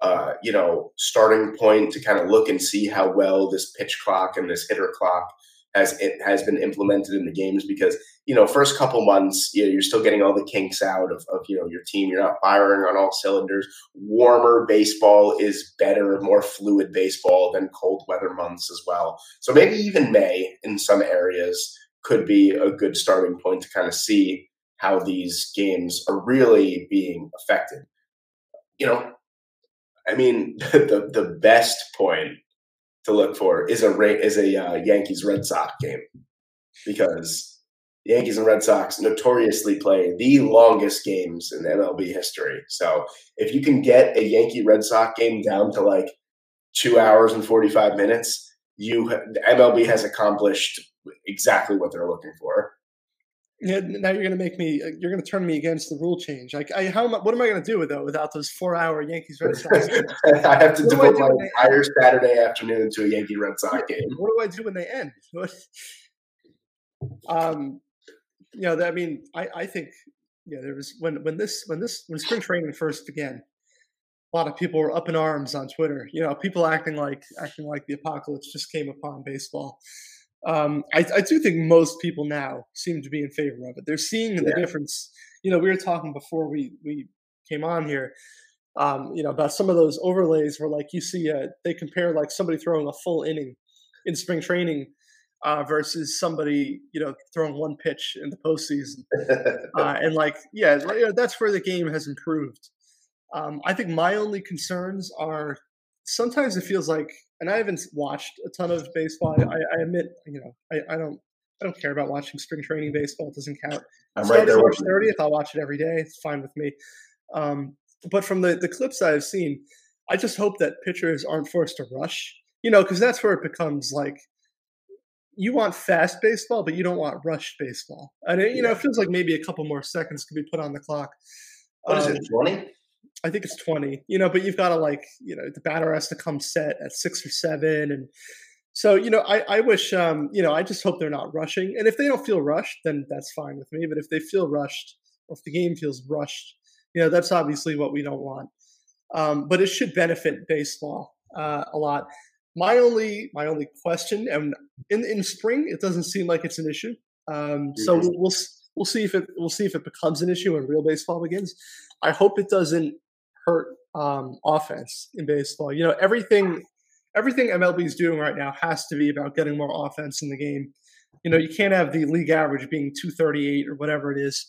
uh, you know starting point to kind of look and see how well this pitch clock and this hitter clock as it has been implemented in the games because you know first couple months you know, you're still getting all the kinks out of, of you know your team. You're not firing on all cylinders. Warmer baseball is better more fluid baseball than cold weather months as well. So maybe even may in some areas could be a good starting point to kind of see how these games are really being affected. You know i mean the the best point to look for is a is a uh, Yankees Red Sox game because Yankees and Red Sox notoriously play the longest games in MLB history. So if you can get a Yankee Red Sox game down to like two hours and forty five minutes, you MLB has accomplished exactly what they're looking for. Yeah, now you're going to make me. Uh, you're going to turn me against the rule change. Like, I, how am I, What am I going to do with though without those four-hour Yankees Red Sox? I have to what devote my entire Saturday afternoon to a Yankee Red Sox game. What do I do when they end? um, you know, I mean, I, I think yeah, there was when when this when this when spring training first began, a lot of people were up in arms on Twitter. You know, people acting like acting like the apocalypse just came upon baseball um, I, I, do think most people now seem to be in favor of it. They're seeing the yeah. difference. You know, we were talking before we we came on here. Um, you know about some of those overlays where like you see uh, they compare like somebody throwing a full inning in spring training uh, versus somebody you know throwing one pitch in the postseason, uh, and like yeah, that's where the game has improved. Um, I think my only concerns are sometimes it feels like and I haven't watched a ton of baseball. I, I admit, you know, I, I, don't, I don't care about watching spring training baseball. It doesn't count. I'm right there. March 30th, I'll watch it every day. It's fine with me. Um, but from the the clips I've seen, I just hope that pitchers aren't forced to rush. You know, because that's where it becomes like you want fast baseball, but you don't want rushed baseball. And it, you know, it feels like maybe a couple more seconds could be put on the clock. What um, is it, um, twenty? I think it's 20, you know, but you've got to like, you know, the batter has to come set at six or seven. And so, you know, I, I wish, um, you know, I just hope they're not rushing. And if they don't feel rushed, then that's fine with me. But if they feel rushed or if the game feels rushed, you know, that's obviously what we don't want. Um, but it should benefit baseball uh, a lot. My only, my only question, and in in spring, it doesn't seem like it's an issue. Um, so mm-hmm. we'll we'll see if it we'll see if it becomes an issue when real baseball begins. I hope it doesn't hurt um, offense in baseball. You know, everything everything MLB is doing right now has to be about getting more offense in the game. You know, you can't have the league average being 238 or whatever it is.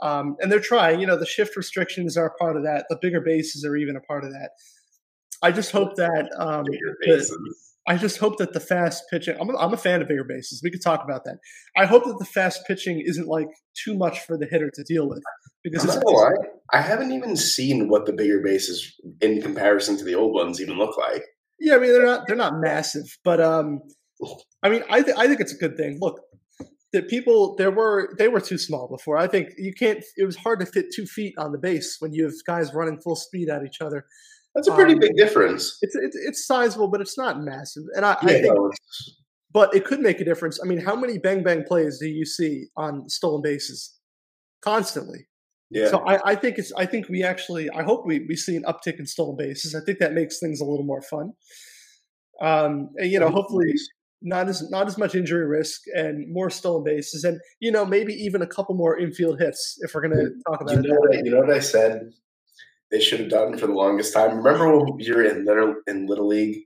Um, and they're trying. You know, the shift restrictions are part of that. The bigger bases are even a part of that. I just hope that um, the, I just hope that the fast pitching. I'm a, I'm a fan of bigger bases. We could talk about that. I hope that the fast pitching isn't like too much for the hitter to deal with because not lie, I haven't even seen what the bigger bases in comparison to the old ones even look like. Yeah, I mean they're not they're not massive, but um, I mean I th- I think it's a good thing. Look, that people there were they were too small before. I think you can't. It was hard to fit two feet on the base when you have guys running full speed at each other. That's a pretty um, big difference. It's, it's, it's sizable, but it's not massive. And I, yeah, I think, no, but it could make a difference. I mean, how many bang bang plays do you see on stolen bases constantly? Yeah. So I, I think it's I think we actually I hope we, we see an uptick in stolen bases. I think that makes things a little more fun. Um, and, you know, hopefully not as not as much injury risk and more stolen bases, and you know maybe even a couple more infield hits if we're going to talk about you know it. What, you know what I said they should have done for the longest time. Remember when you're in little in little league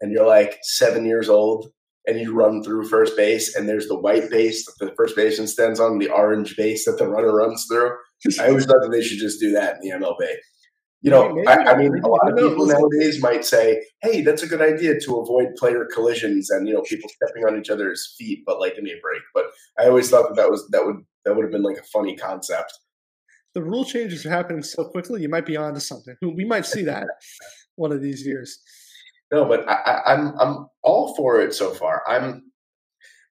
and you're like seven years old and you run through first base and there's the white base that the first baseman stands on, the orange base that the runner runs through. I always thought that they should just do that in the MLB. You know, I, I, mean, a lot of people nowadays might say, "Hey, that's a good idea to avoid player collisions and you know people stepping on each other's feet." But like, give me a break. But I always thought that that was that would that would have been like a funny concept the rule changes are happening so quickly, you might be onto something. We might see that one of these years. No, but I, I'm I'm all for it so far. I'm.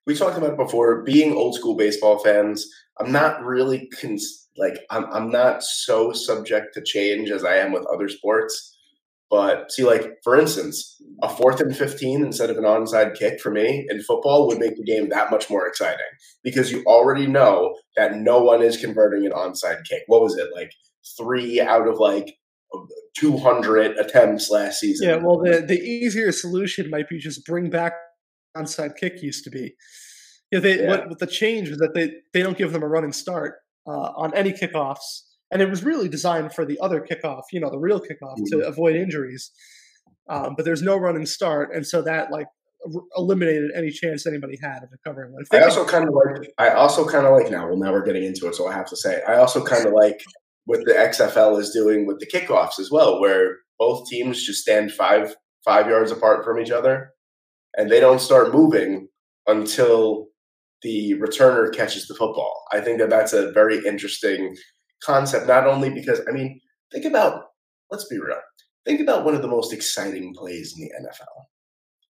We talked about before being old school baseball fans. I'm not really cons- like I'm I'm not so subject to change as I am with other sports. But see, like for instance, a fourth and fifteen instead of an onside kick for me in football would make the game that much more exciting because you already know that no one is converting an onside kick. What was it like? Three out of like 200 attempts last season. Yeah, well, the, the easier solution might be just bring back onside kick used to be. Yeah, they Yeah. what, what the change was that they they don't give them a running start uh, on any kickoffs, and it was really designed for the other kickoff, you know, the real kickoff to Mhm. avoid injuries. Um, but there's no running start, and so that like r- eliminated any chance anybody had of recovering one. I also kind of like. I also kind of like now. Well, now we're getting into it, so I have to say, I also kind of like what the XFL is doing with the kickoffs as well, where both teams just stand five five yards apart from each other, and they don't start moving until the returner catches the football. I think that that's a very interesting concept. Not only because I mean, think about. Let's be real. Think about one of the most exciting plays in the NFL.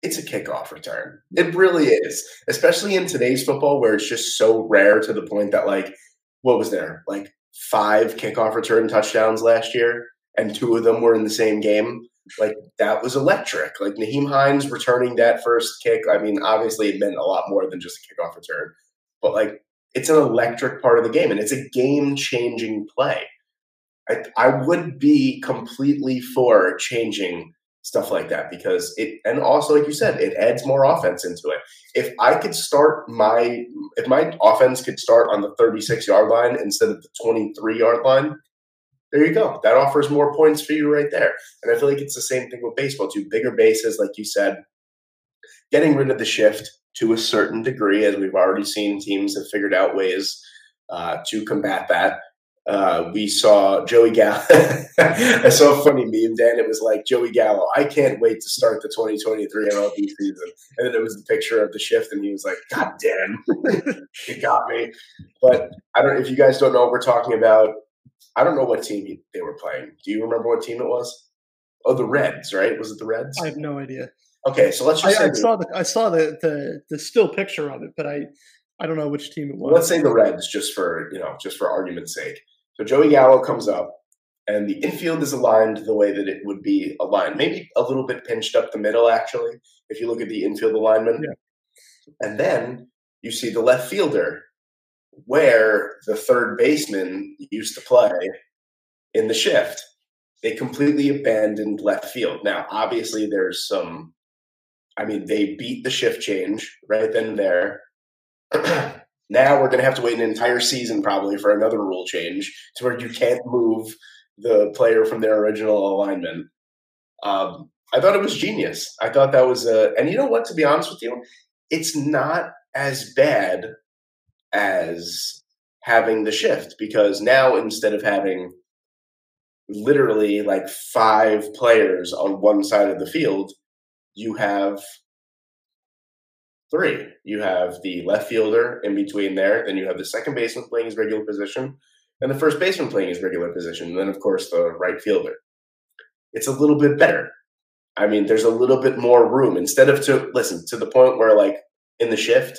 It's a kickoff return. It really is, especially in today's football where it's just so rare to the point that, like, what was there? Like five kickoff return touchdowns last year, and two of them were in the same game. Like, that was electric. Like, Nyheim Hines returning that first kick. I mean, obviously, it meant a lot more than just a kickoff return, but like, it's an electric part of the game, and it's a game changing play. I, I would be completely for changing stuff like that because it and also like you said it adds more offense into it. If i could start my if my offense could start on the 36 yard line instead of the 23 yard line there you go. That offers more points for you right there. And i feel like it's the same thing with baseball too. Bigger bases like you said getting rid of the shift to a certain degree as we've already seen teams have figured out ways uh, to combat that uh, we saw Joey Gallo. I saw a funny meme, Dan. It was like Joey Gallo. I can't wait to start the 2023 MLB season. And then it was the picture of the shift, and he was like, "God damn, it got me." But I don't. If you guys don't know what we're talking about, I don't know what team they were playing. Do you remember what team it was? Oh, the Reds, right? Was it the Reds? I have no idea. Okay, so let's I, just say I saw the I saw the, the the still picture of it, but I I don't know which team it was. Let's say the Reds, just for you know, just for argument's sake. So Joey Gallo comes up, and the infield is aligned the way that it would be aligned, maybe a little bit pinched up the middle, actually, if you look at the infield alignment. Yeah. And then you see the left fielder, where the third baseman used to play in the shift. They completely abandoned left field. Now, obviously, there's some. I mean, they beat the shift change right then and there. now we're going to have to wait an entire season probably for another rule change to where you can't move the player from their original alignment. Um, I thought it was genius. I thought that was a, and you know what? To be honest with you, it's not as bad as having the shift because now instead of having literally like five players on one side of the field, you have three. You have the left fielder in between there, then you have the second baseman playing his regular position, and the first baseman playing his regular position, and then of course the right fielder. It's a little bit better. I mean, there's a little bit more room instead of to listen to the point where like in the shift,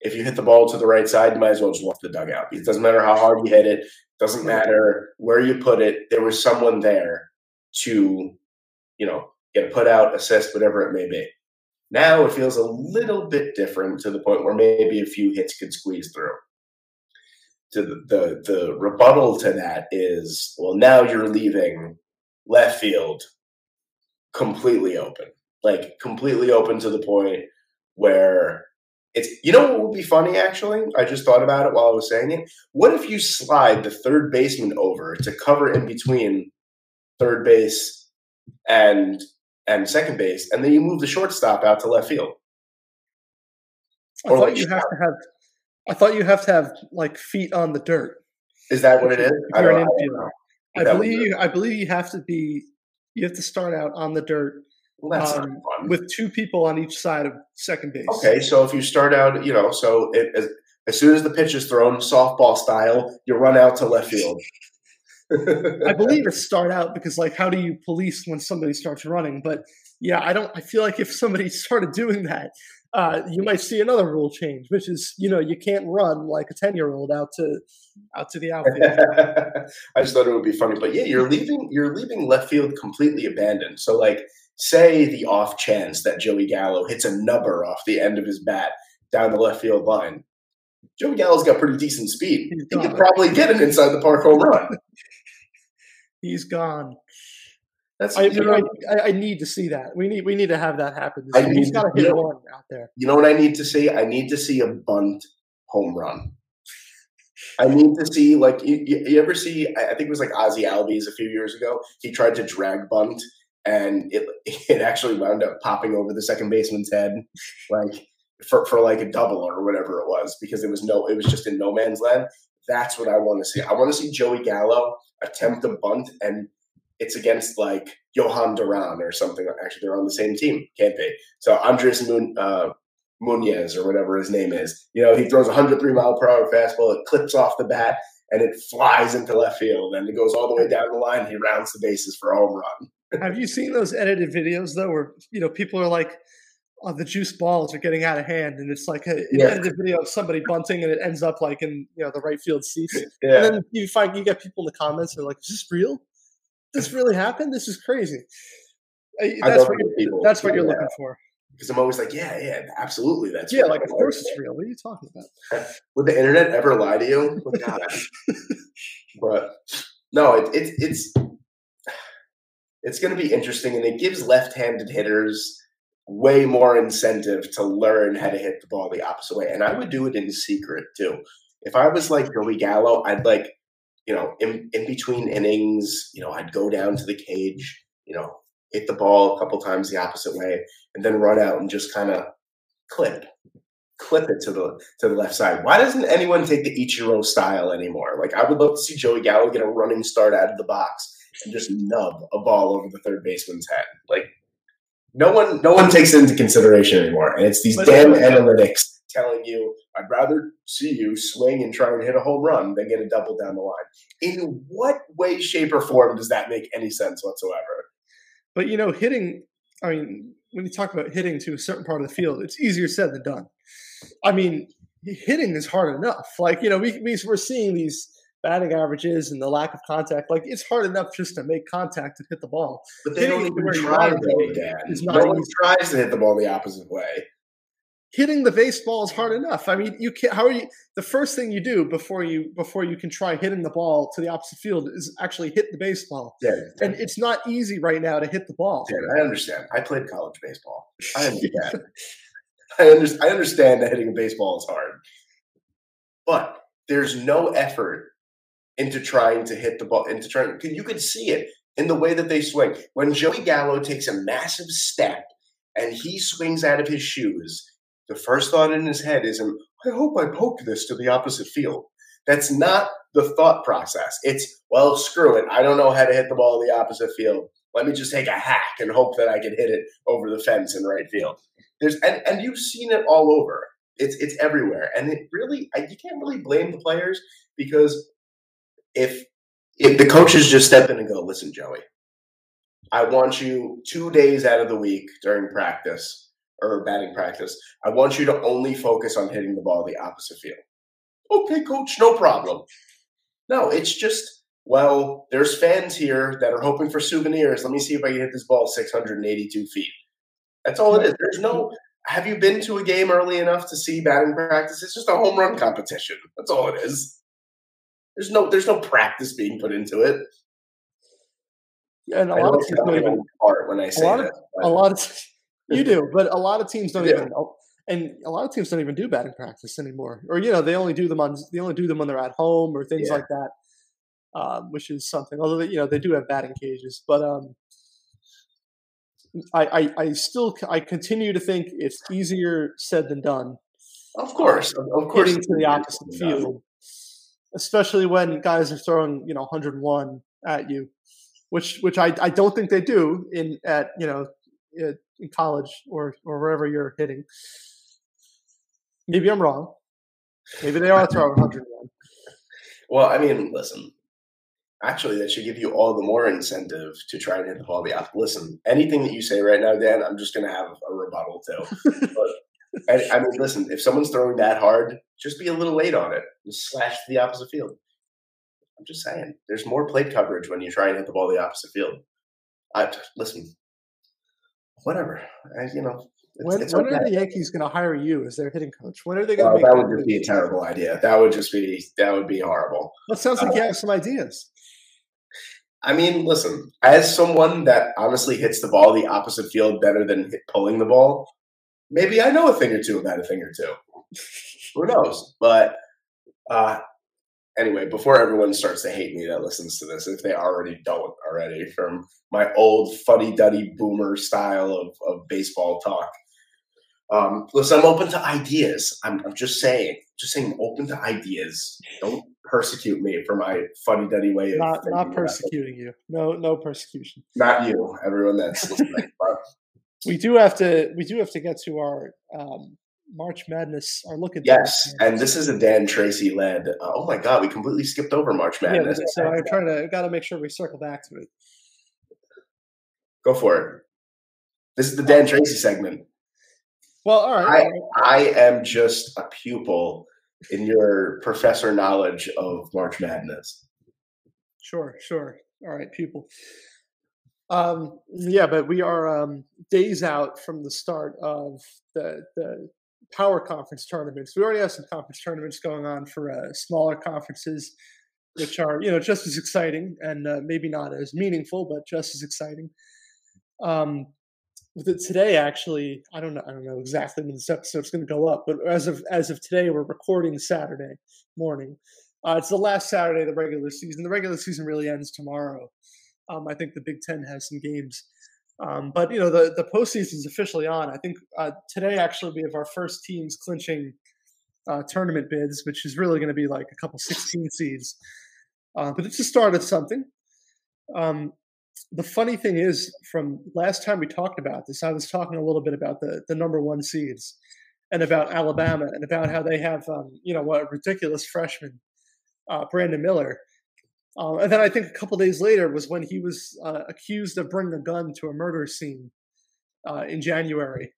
if you hit the ball to the right side, you might as well just walk the dugout. It doesn't matter how hard you hit it, doesn't matter where you put it. There was someone there to, you know, get put out, assist, whatever it may be. Now it feels a little bit different to the point where maybe a few hits could squeeze through. To the, the the rebuttal to that is well now you're leaving left field completely open, like completely open to the point where it's you know what would be funny actually? I just thought about it while I was saying it. What if you slide the third baseman over to cover in between third base and and second base, and then you move the shortstop out to left field? I or thought like you have to have. I thought you have to have like feet on the dirt. Is that what it is? I don't, I don't know. I Is that what believe you. I believe you have to be. You have to start out on the dirt Well, that's um, with two people on each side of second base. Okay, so if you start out, you know, so it, as, as soon as the pitch is thrown, softball style, you run out to left field. I believe it start out because like how do you police when somebody starts running? But yeah, I don't. I feel like if somebody started doing that, uh, you might see another rule change, which is you know you can't run like a ten year old out to out to the outfield. I just thought it would be funny, but yeah, you're leaving you're leaving left field completely abandoned. So, like, say the off chance that Joey Gallo hits a nubber off the end of his bat down the left field line, Joey Gallo's got pretty decent speed. He could probably get an inside the park home run. He's gone. That's I, you know, I, I need to see that. We need we need to have that happen. I This year. He's need- got to you hit know- one out there. you know what I need to see? I need to see a bunt home run. I need to see like you, you you ever see? I I think it was like Ozzie Albies a few years ago. He tried to drag bunt, and it it actually wound up popping over the second baseman's head, like for for like a double or whatever it was, because it was no, it was just in no man's land. That's what I want to see. I want to see Joey Gallo attempt a bunt, and it's against like Jhoan Duran or something. Actually, they're on the same team, can't be? So Andres Mun, uh, Munez or whatever his name is. You know, he throws a 103 mile per hour fastball. It clips off the bat and it flies into left field. And it goes all the way down the line. He rounds the bases for a home run. Have you seen those edited videos though, where you know people are like, oh, "The juice balls are getting out of hand," and it's like a, an Yeah. edited video of somebody bunting, and it ends up like in you know the right field seats. Yeah. And then you find you get people in the comments are like, "Is this real? This really happened? This is crazy." Uh, That's what you're, people that's what you're that. looking for. Because I'm always like, yeah, yeah, absolutely. That's Yeah, real. like of course it's real. What are you talking about? Would the internet ever lie to you? Oh, God. but no, it, it, it's it's going to be interesting, and it gives left-handed hitters way more incentive to learn how to hit the ball the opposite way. And I would do it in secret too. If I was like Joey Gallo, I'd like, you know, in, in between innings, you know, I'd go down to the cage, you know, hit the ball a couple times the opposite way, and then run out and just kind of clip, clip it to the to the left side. Why doesn't anyone take the Ichiro style anymore? Like I would love to see Joey Gallo get a running start out of the box and just nub a ball over the third baseman's head. Like no one no one takes it into consideration anymore. And it's these But- damn analytics telling you I'd rather see you swing and try and hit a home run than get a double down the line. In what way, shape, or form does that make any sense whatsoever? But you know, hitting. I mean, when you talk about hitting to a certain part of the field, it's easier said than done. I mean, hitting is hard enough. Like you know, we, we we're seeing these batting averages and the lack of contact. Like it's hard enough just to make contact and hit the ball. But they Hitting don't even try to though, Dan. No one tries to hit the ball the opposite way. Hitting the baseball is hard enough. I mean, you can't. How are you? The first thing you do before you before you can try hitting the ball to the opposite field is actually hit the baseball. Yeah, And it's not easy right now to hit the ball. I understand. I played college baseball. I understand. I, under, I understand that hitting a baseball is hard, but there's no effort into trying to hit the ball. Into trying, you could see it in the way that they swing. When Joey Gallo takes a massive step and he swings out of his shoes, the first thought in his head is, um, "I hope I poked this to the opposite field." That's not the thought process. It's well, screw it. I don't know how to hit the ball in the opposite field. Let me just take a hack and hope that I can hit it over the fence in right field. There's and, and you've seen it all over. It's it's everywhere, and it really I, you can't really blame the players because if if the coaches just step in and go, listen, Joey, I want you two days out of the week during practice or batting practice. I want you to only focus on hitting the ball the opposite field. Okay, coach, no problem. No, it's just well, there's fans here that are hoping for souvenirs. Let me see if I can hit this ball 682 feet. That's all it is. There's no. Have you been to a game early enough to see batting practice? It's just a home run competition. That's all it is. There's no. There's no practice being put into it. And a I lot of teams don't even part when I say lot of- a lot of you do, but a lot of teams don't Yeah. even and a lot of teams don't even do batting practice anymore. Or you know, they only do them on they only do them when they're at home or things Yeah. like that. Um, which is something. Although they, you know they do have batting cages, but um, I, I I still I continue to think it's easier said than done. Of course, of, of course, Getting to the opposite field, especially when guys are throwing you know 101 at you, which which I, I don't think they do in at you know in in college or or wherever you're hitting. Maybe I'm wrong. Maybe they are throwing 101. Well, I mean, listen. Actually, that should give you all the more incentive to try and hit the ball the. Listen, anything that you say right now, Dan, I'm just going to have a rebuttal to. but, I, I mean, listen, if someone's throwing that hard, just be a little late on it. Just slash to the opposite field. I'm just saying, there's more plate coverage when you try and hit the ball the opposite field. I listen. Whatever, I, you know. It's, When, it's when okay. are the Yankees going to hire you as their hitting coach? When are they going to make that would just be a terrible idea. That would just be that would be horrible. That sounds like uh, you have some ideas. I mean, listen, as someone that honestly hits the ball the opposite field better than hit, pulling the ball, maybe I know a thing or two about a thing or two. Who knows? But uh, anyway, before everyone starts to hate me that listens to this, if they already don't already, from my old fuddy duddy boomer style of, of baseball talk. Um, listen, I'm open to ideas. I'm, I'm just saying, just saying, I'm open to ideas. Don't persecute me for my fuddy duddy way of Not not persecuting you. No no persecution. Not you, everyone that's listening. We do have to we do have to get to our um, March Madness. Our look at yes, and this is a Dan Tracy led. Uh, oh my God, we completely skipped over March yeah. Madness. So I'm trying to got to make sure we circle back to it. Go for it. This is the Dan Tracy segment. Well, all right. right. I am just a pupil in your professor knowledge of March Madness. Sure, sure. All right, people. Um, yeah, but we are um, days out from the start of the the power conference tournaments. We already have some conference tournaments going on for uh, smaller conferences, which are you know just as exciting and uh, maybe not as meaningful, but just as exciting. Um, with it today, actually, I don't know. I don't know exactly when this episode's going to go up, but as of as of today, we're recording Saturday morning. Uh, it's the last Saturday of the regular season. The regular season really ends tomorrow. Um, I think the Big Ten has some games, um, but you know the the postseason is officially on. I think uh, today actually we have our first teams clinching uh, tournament bids, which is really going to be like a couple 16 seeds. Uh, but it's the start of something. Um, the funny thing is, from last time we talked about this, I was talking a little bit about the the number one seeds and about Alabama and about how they have um, you know what a ridiculous freshman, uh, Brandon Miller. Uh, and then I think a couple days later was when he was uh, accused of bringing a gun to a murder scene uh, in January.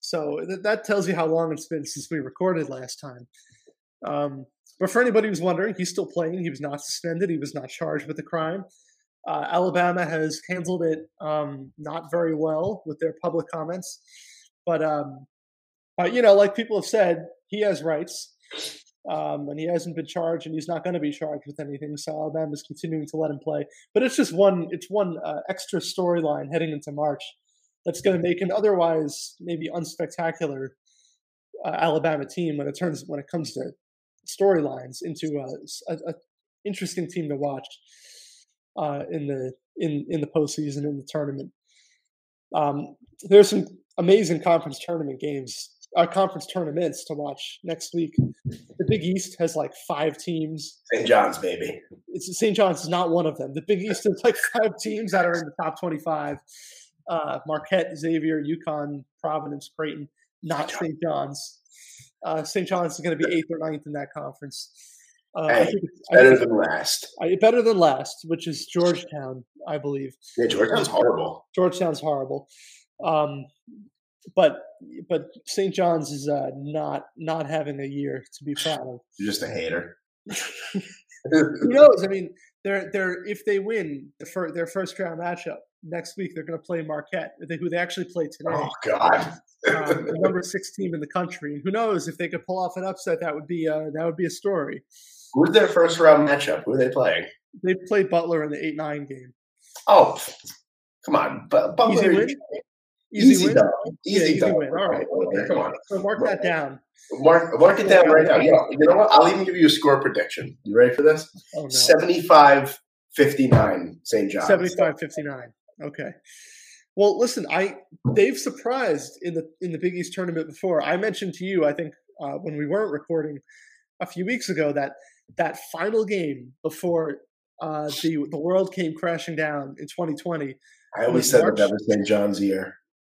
So th- that tells you how long it's been since we recorded last time. Um, but for anybody who's wondering, he's still playing. He was not suspended. He was not charged with the crime. Uh, Alabama has handled it um, not very well with their public comments, but um, you know, like people have said, he has rights, um, and he hasn't been charged, and he's not going to be charged with anything. So Alabama's continuing to let him play, but it's just one, it's one uh, extra storyline heading into March that's going to make an otherwise maybe unspectacular uh, Alabama team when it turns when it comes to storylines into a, a, a interesting team to watch uh, in the in in the postseason in the tournament. Um, there's some amazing conference tournament games, uh, conference tournaments to watch next week. The Big East has like five teams. St. John's, baby. It's St. John's is not one of them. The Big East has like five teams that are in the top 25. Uh, Marquette, Xavier, UConn, Providence, Creighton, not St. John's. Uh, St. John's is going to be eighth or ninth in that conference. Uh, I Hey, I Better think than last. I, better than last, which is Georgetown, I believe. Yeah, Georgetown's horrible. Georgetown's horrible, um, but but St. John's is uh, not not having a year to be proud of. You're just a hater. Who knows? I mean, they're they're if they win the fir- their first round matchup next week, they're going to play Marquette, who they actually play today. oh God. Um, the number six team in the country, and who knows if they could pull off an upset? That would be uh, that would be a story. Who's their first round matchup? Who are they playing? They played Butler in the eight nine game. Oh, come on, but Butler. Easy win? Easy, Easy Yeah, Easy, easy dub. win. All right. Okay. Come on. So mark that down. Mark, mark it down right now. Yeah, you know what? I'll even give you a score prediction. You ready for this? Oh no. 75 59 St. John's. 75 59 okay well listen i they've surprised in the in the big east tournament before i mentioned to you i think uh, when we weren't recording a few weeks ago that that final game before uh, the the world came crashing down in 2020 I always said March- that was St. John's year.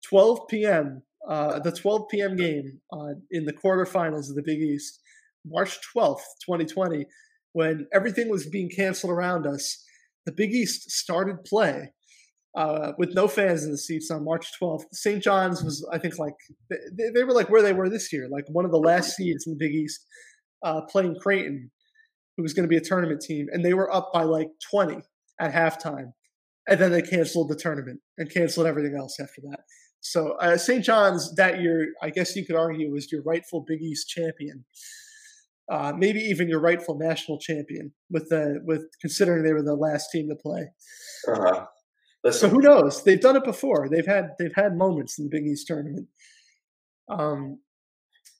12 p.m. Uh, the 12 p.m. game uh, in the quarterfinals of the Big East, March 12th, 2020, when everything was being canceled around us. The Big East started play uh, with no fans in the seats on March 12th. St. John's was, I think, like they, they were like where they were this year, like one of the last seeds in the Big East, uh, playing Creighton, who was going to be a tournament team, and they were up by like 20 at halftime and then they canceled the tournament and canceled everything else after that. So uh, St. John's that year, I guess you could argue, was your rightful Big East champion. uh, maybe even your rightful national champion. With the with considering they were the last team to play. Uh-huh. So who knows? They've done it before. They've had they've had moments in the Big East tournament. Um,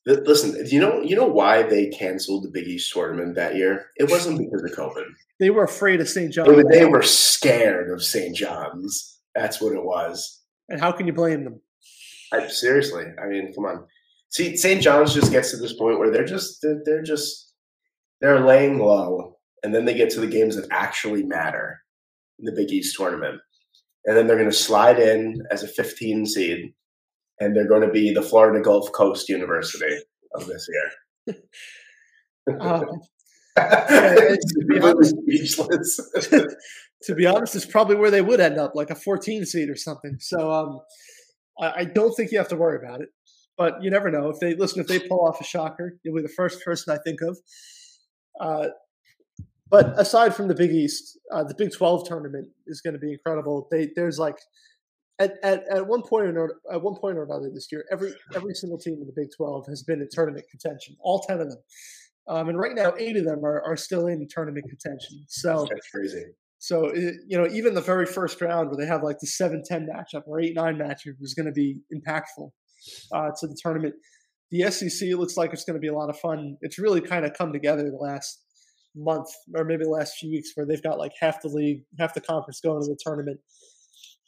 listen. You know you know why they canceled the Big East tournament that year? It wasn't because of COVID. they were afraid of St. John's. They were, they were scared of St. John's. That's what it was. And how can you blame them? I, seriously, I mean, come on. See, St. John's just gets to this point where they're just they're, they're just they're laying low, and then they get to the games that actually matter in the Big East tournament, and then they're going to slide in as a 15 seed, and they're going to be the Florida Gulf Coast University of this year. Um, it's- Completely speechless. to be honest, it's probably where they would end up, like a 14 seed or something. So um, I, I don't think you have to worry about it. But you never know. If they listen, if they pull off a shocker, you'll be the first person I think of. Uh, but aside from the Big East, uh, the Big 12 tournament is going to be incredible. They there's like at, at, at one point or at one point or another this year, every every single team in the Big 12 has been in tournament contention. All ten of them, um, and right now eight of them are, are still in tournament contention. So That's crazy. So, it, you know, even the very first round where they have like the 7 10 matchup or 8 9 matchup is going to be impactful uh, to the tournament. The SEC looks like it's going to be a lot of fun. It's really kind of come together the last month or maybe the last few weeks where they've got like half the league, half the conference going to the tournament.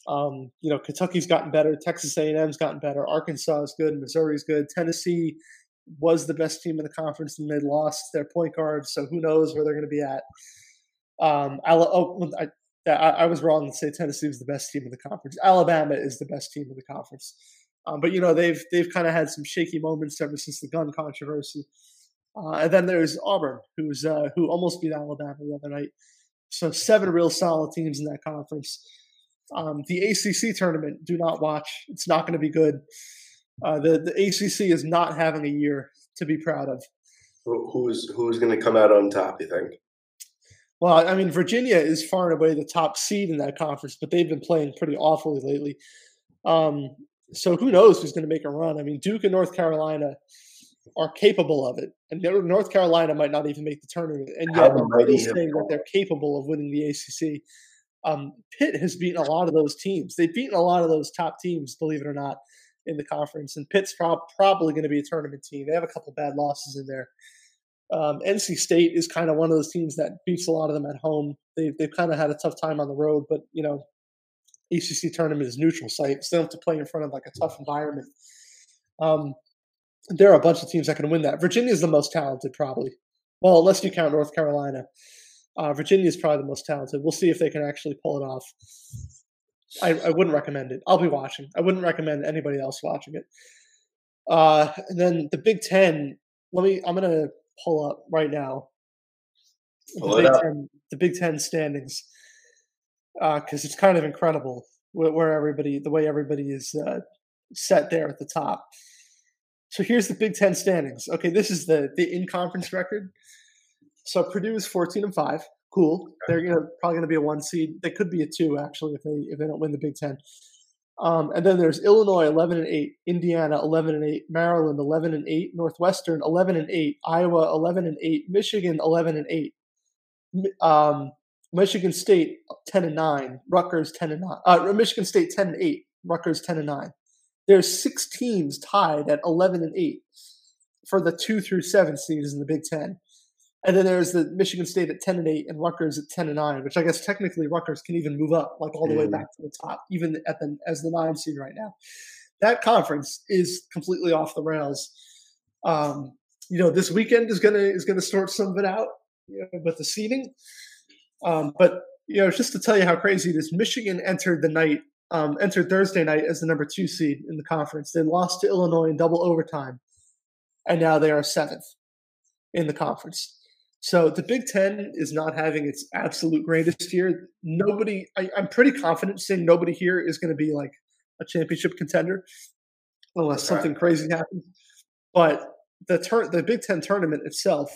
Um, you know, Kentucky's gotten better, Texas A&M's gotten better, Arkansas is good, Missouri's good, Tennessee was the best team in the conference and they lost their point guard, so who knows where they're going to be at. Um, oh, I, I, I was wrong to say Tennessee was the best team in the conference. Alabama is the best team in the conference, um, but you know they've they've kind of had some shaky moments ever since the gun controversy. Uh, and then there's Auburn, who's uh, who almost beat Alabama the other night. So seven real solid teams in that conference. Um, the ACC tournament, do not watch. It's not going to be good. Uh, the the ACC is not having a year to be proud of. Who's who's going to come out on top? You think? Well, I mean, Virginia is far and away the top seed in that conference, but they've been playing pretty awfully lately. Um, so who knows who's going to make a run? I mean, Duke and North Carolina are capable of it, and North Carolina might not even make the tournament, and yet the I'm mighty still have saying that they're capable of winning the ACC. Um, Pitt has beaten a lot of those teams. They've beaten a lot of those top teams, believe it or not, in the conference. And Pitt's prob- probably going to be a tournament team. They have a couple bad losses in there. Um, NC State is kind of one of those teams that beats a lot of them at home. They've they've kind of had a tough time on the road, but you know, ACC tournament is neutral site, so they have to play in front of like a tough environment. Um, there are a bunch of teams that can win that. Virginia is the most talented, probably. Well, unless you count North Carolina, uh, Virginia is probably the most talented. We'll see if they can actually pull it off. I, I wouldn't recommend it. I'll be watching. I wouldn't recommend anybody else watching it. Uh, and then the Big Ten. Let me. I'm gonna pull up right now. Pull the Big up. Ten, the Big Ten standings, because it's kind of incredible where, where everybody, the way everybody is uh, set there at the top. So here's the Big Ten standings. Okay, this is the the in conference record. So Purdue is 14 and five. Cool. They're gonna probably gonna be a one seed. They could be a two actually if they if they don't win the Big Ten. Um, and then there's Illinois 11 and 8, Indiana 11 and 8, Maryland 11 and 8, Northwestern 11 and 8, Iowa 11 and 8, Michigan 11 and 8, um, Michigan State 10 and 9, Rutgers 10 and 9, uh, Michigan State 10 and 8, Rutgers 10 and 9. There's six teams tied at 11 and 8 for the two through seven seeds in the Big Ten. And then there's the Michigan State at 10 and 8 and Rutgers at 10 and 9, which I guess technically Rutgers can even move up like all the way Mm. back to the top, even at the as the nine seed right now. That conference is completely off the rails. Um, you know, this weekend is gonna is gonna sort some of it out you know, with the seeding. Um, but you know, just to tell you how crazy it is, Michigan entered the night, um, entered Thursday night as the number two seed in the conference. They lost to Illinois in double overtime, and now they are seventh in the conference. So the Big Ten is not having its absolute greatest year. Nobody, I, I'm pretty confident saying nobody here is going to be like a championship contender, unless something crazy happens. But the tur- the Big Ten tournament itself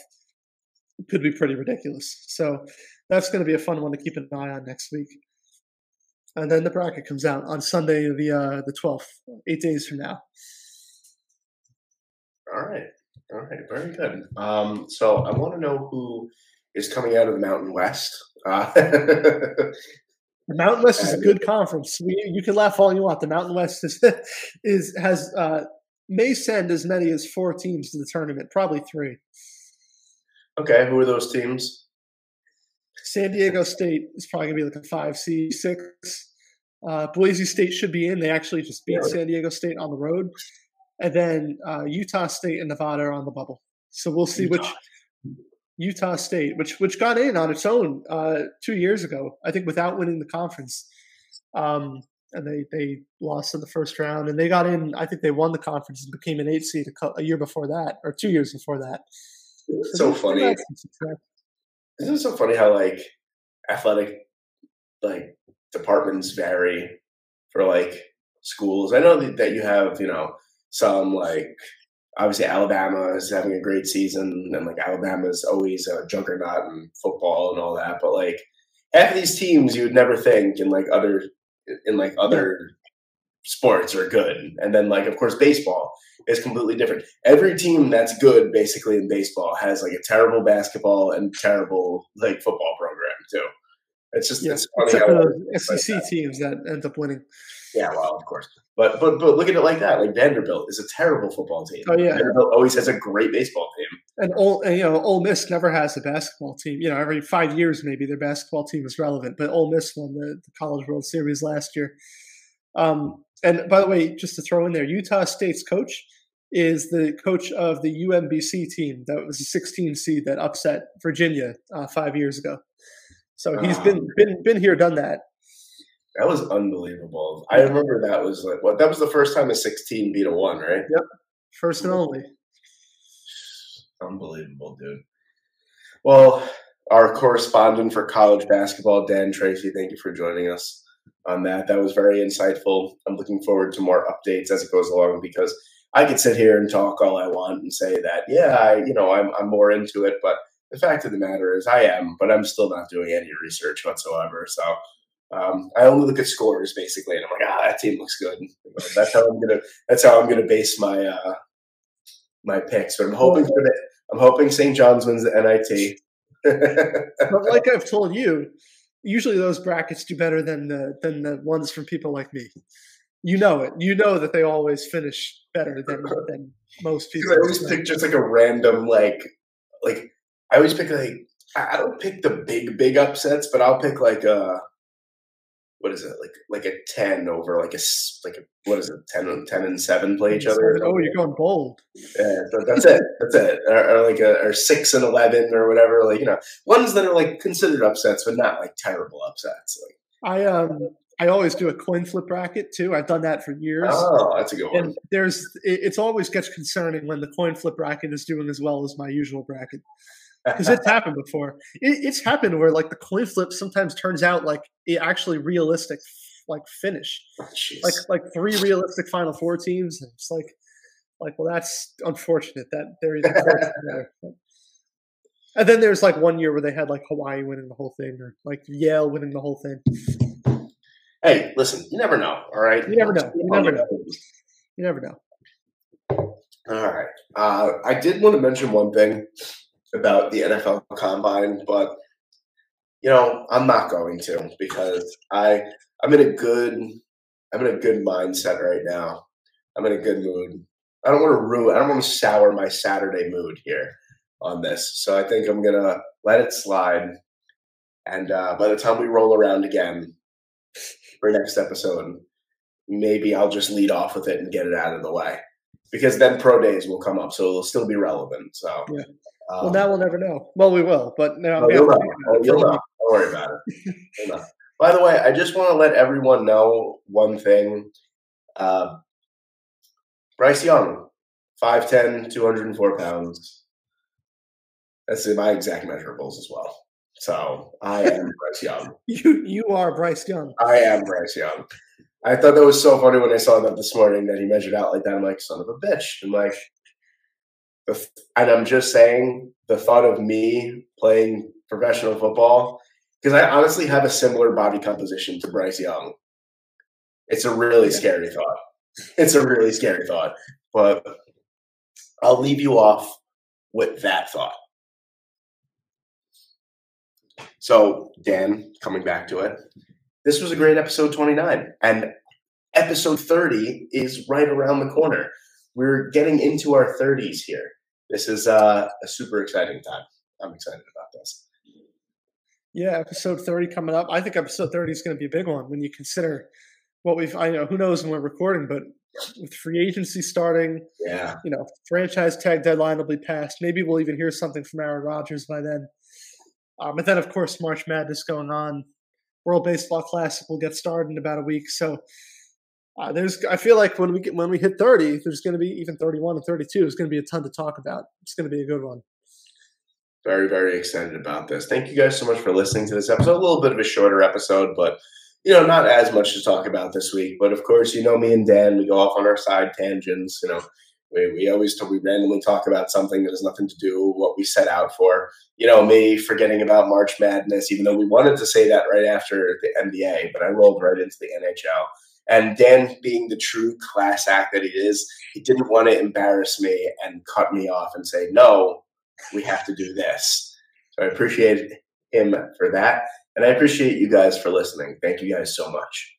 could be pretty ridiculous. So that's going to be a fun one to keep an eye on next week. And then the bracket comes out on Sunday, the uh, the 12th, eight days from now. All right. All right, very good. Um, so I want to know who is coming out of the Mountain West. Uh, The Mountain West is a good conference. We, you can laugh all you want. The Mountain West is, is has uh, may send as many as four teams to the tournament, probably three. okay, who are those teams? San Diego State is probably gonna be like a five C six. Uh, Boise State should be in. They actually just beat Really? San Diego State on the road, and then uh, Utah State and Nevada are on the bubble. So we'll see which Utah State, which which got in on its own uh, two years ago, I think, without winning the conference. Um, and they they lost in the first round, and they got in. I think they won the conference and became an eight seed a, a year before that, or two years before that. It's so they- funny. Isn't it so funny how like athletic like departments vary for like schools? I know that you have you know some like obviously Alabama is having a great season and like Alabama's always a juggernaut in football and all that, but like half of these teams you would never think in like other in like other sports are good, and then like of course baseball is completely different. Every team that's good basically in baseball has like a terrible basketball and terrible like football program too. It's just Yeah, it's funny except how for it's the like SEC that. teams that end up winning. Yeah, well, of course. But but but look at it like that. Like Vanderbilt is a terrible football team. Oh, yeah. Vanderbilt always has a great baseball team. And, and you know, Ole Miss never has a basketball team. You know, every five years maybe their basketball team is relevant. But Ole Miss won the, the College World Series last year. Um, and by the way, just to throw in there, Utah State's coach is the coach of the UMBC team that was a 16 seed that upset Virginia uh, five years ago. So he's Ah. been been been here, done that. That was unbelievable. I remember that was like what that was the first time a sixteen beat a one, right? Yep, First and only. Unbelievable, dude. Well, our correspondent for college basketball, Dan Tracy, thank you for joining us on that. That was very insightful. I'm looking forward to more updates as it goes along because I could sit here and talk all I want and say that, yeah, I, you know, I'm, I'm more into it, but the fact of the matter is I am, but I'm still not doing any research whatsoever. So um, I only look at scores basically, and I'm like, ah, that team looks good. You know, that's how I'm gonna. That's how I'm gonna base my uh, my picks. But I'm hoping for the, I'm hoping St. John's wins the NIT. But like I've told you, usually those brackets do better than the than the ones from people like me. You know it. You know that they always finish better than than most people. I always pick just like a random like like I always pick like I don't pick the big big upsets, but I'll pick like a what is it like like a ten over like a like a what is it 10, and- 10 and seven play each other. Oh, you're going bold. Yeah, so that's it. That's it. Or, or like a or six and eleven or whatever. Like you know, ones that are like considered upsets, but not like terrible upsets. Like I um I always do a coin flip bracket too. I've done that for years. oh, that's a good one. And there's it, it's always gets concerning when the coin flip bracket is doing as well as my usual bracket because it's happened before. It, it's happened where like the coin flip sometimes turns out like it actually realistic like finish. Jeez. like like three realistic Final Four teams. And it's like like well, that's unfortunate that there is. And then there's like one year where they had like Hawaii winning the whole thing, or like Yale winning the whole thing. hey, listen, you never know. All right, You never know. You never know. You never know. All right. Uh, I did want to mention one thing about the NFL Combine, but you know I'm not going to because I I'm in a good I'm in a good mindset right now. I'm in a good mood. I don't want to ruin. I don't want to sour my Saturday mood here on this. So I think I'm gonna let it slide. And uh, by the time we roll around again for next episode, maybe I'll just lead off with it and get it out of the way because then pro days will come up, so it'll still be relevant. So, Yeah. Um, Well, now we'll never know. Well, we will, but now oh, you'll know. Oh, you'll know. Don't worry about it. By the way, I just want to let everyone know one thing. Uh, Bryce Young, 5'10", 204 pounds. That's my exact measurables as well. So I am Bryce Young. You you are Bryce Young. I am Bryce Young. I thought that was so funny when I saw that this morning that he measured out like that. I'm like, son of a bitch. I'm like, and I'm just saying the thought of me playing professional football because I honestly have a similar body composition to Bryce Young. It's a really Yeah. scary thought. It's a really scary thought. But I'll leave you off with that thought. So, Dan, coming back to it, this was a great episode 29. And episode 30 is right around the corner. We're getting into our 30s here. This is uh, a super exciting time. I'm excited about this. Yeah, episode 30 coming up. I think episode 30 is going to be a big one when you consider what we've, I know, who knows when we're recording, but with free agency starting, Yeah. you know, franchise tag deadline will be passed. Maybe we'll even hear something from Aaron Rodgers by then. Um, but then, of course, March Madness going on. World Baseball Classic will get started in about a week. So uh, there's, I feel like when we get when we hit 30, there's going to be even 31 and 32. There's going to be a ton to talk about. It's going to be a good one. Very, very excited about this. Thank you guys so much for listening to this episode. A little bit of a shorter episode, but you know, not as much to talk about this week. But of course, you know me and Dan, we go off on our side tangents. You know, we, we always we randomly talk about something that has nothing to do with what we set out for. You know, me forgetting about March Madness, even though we wanted to say that right after the NBA, but I rolled right into the NHL. And Dan, being the true class act that he is, he didn't want to embarrass me and cut me off and say, no, we have to do this. So I appreciate him for that. And I appreciate you guys for listening. Thank you guys so much.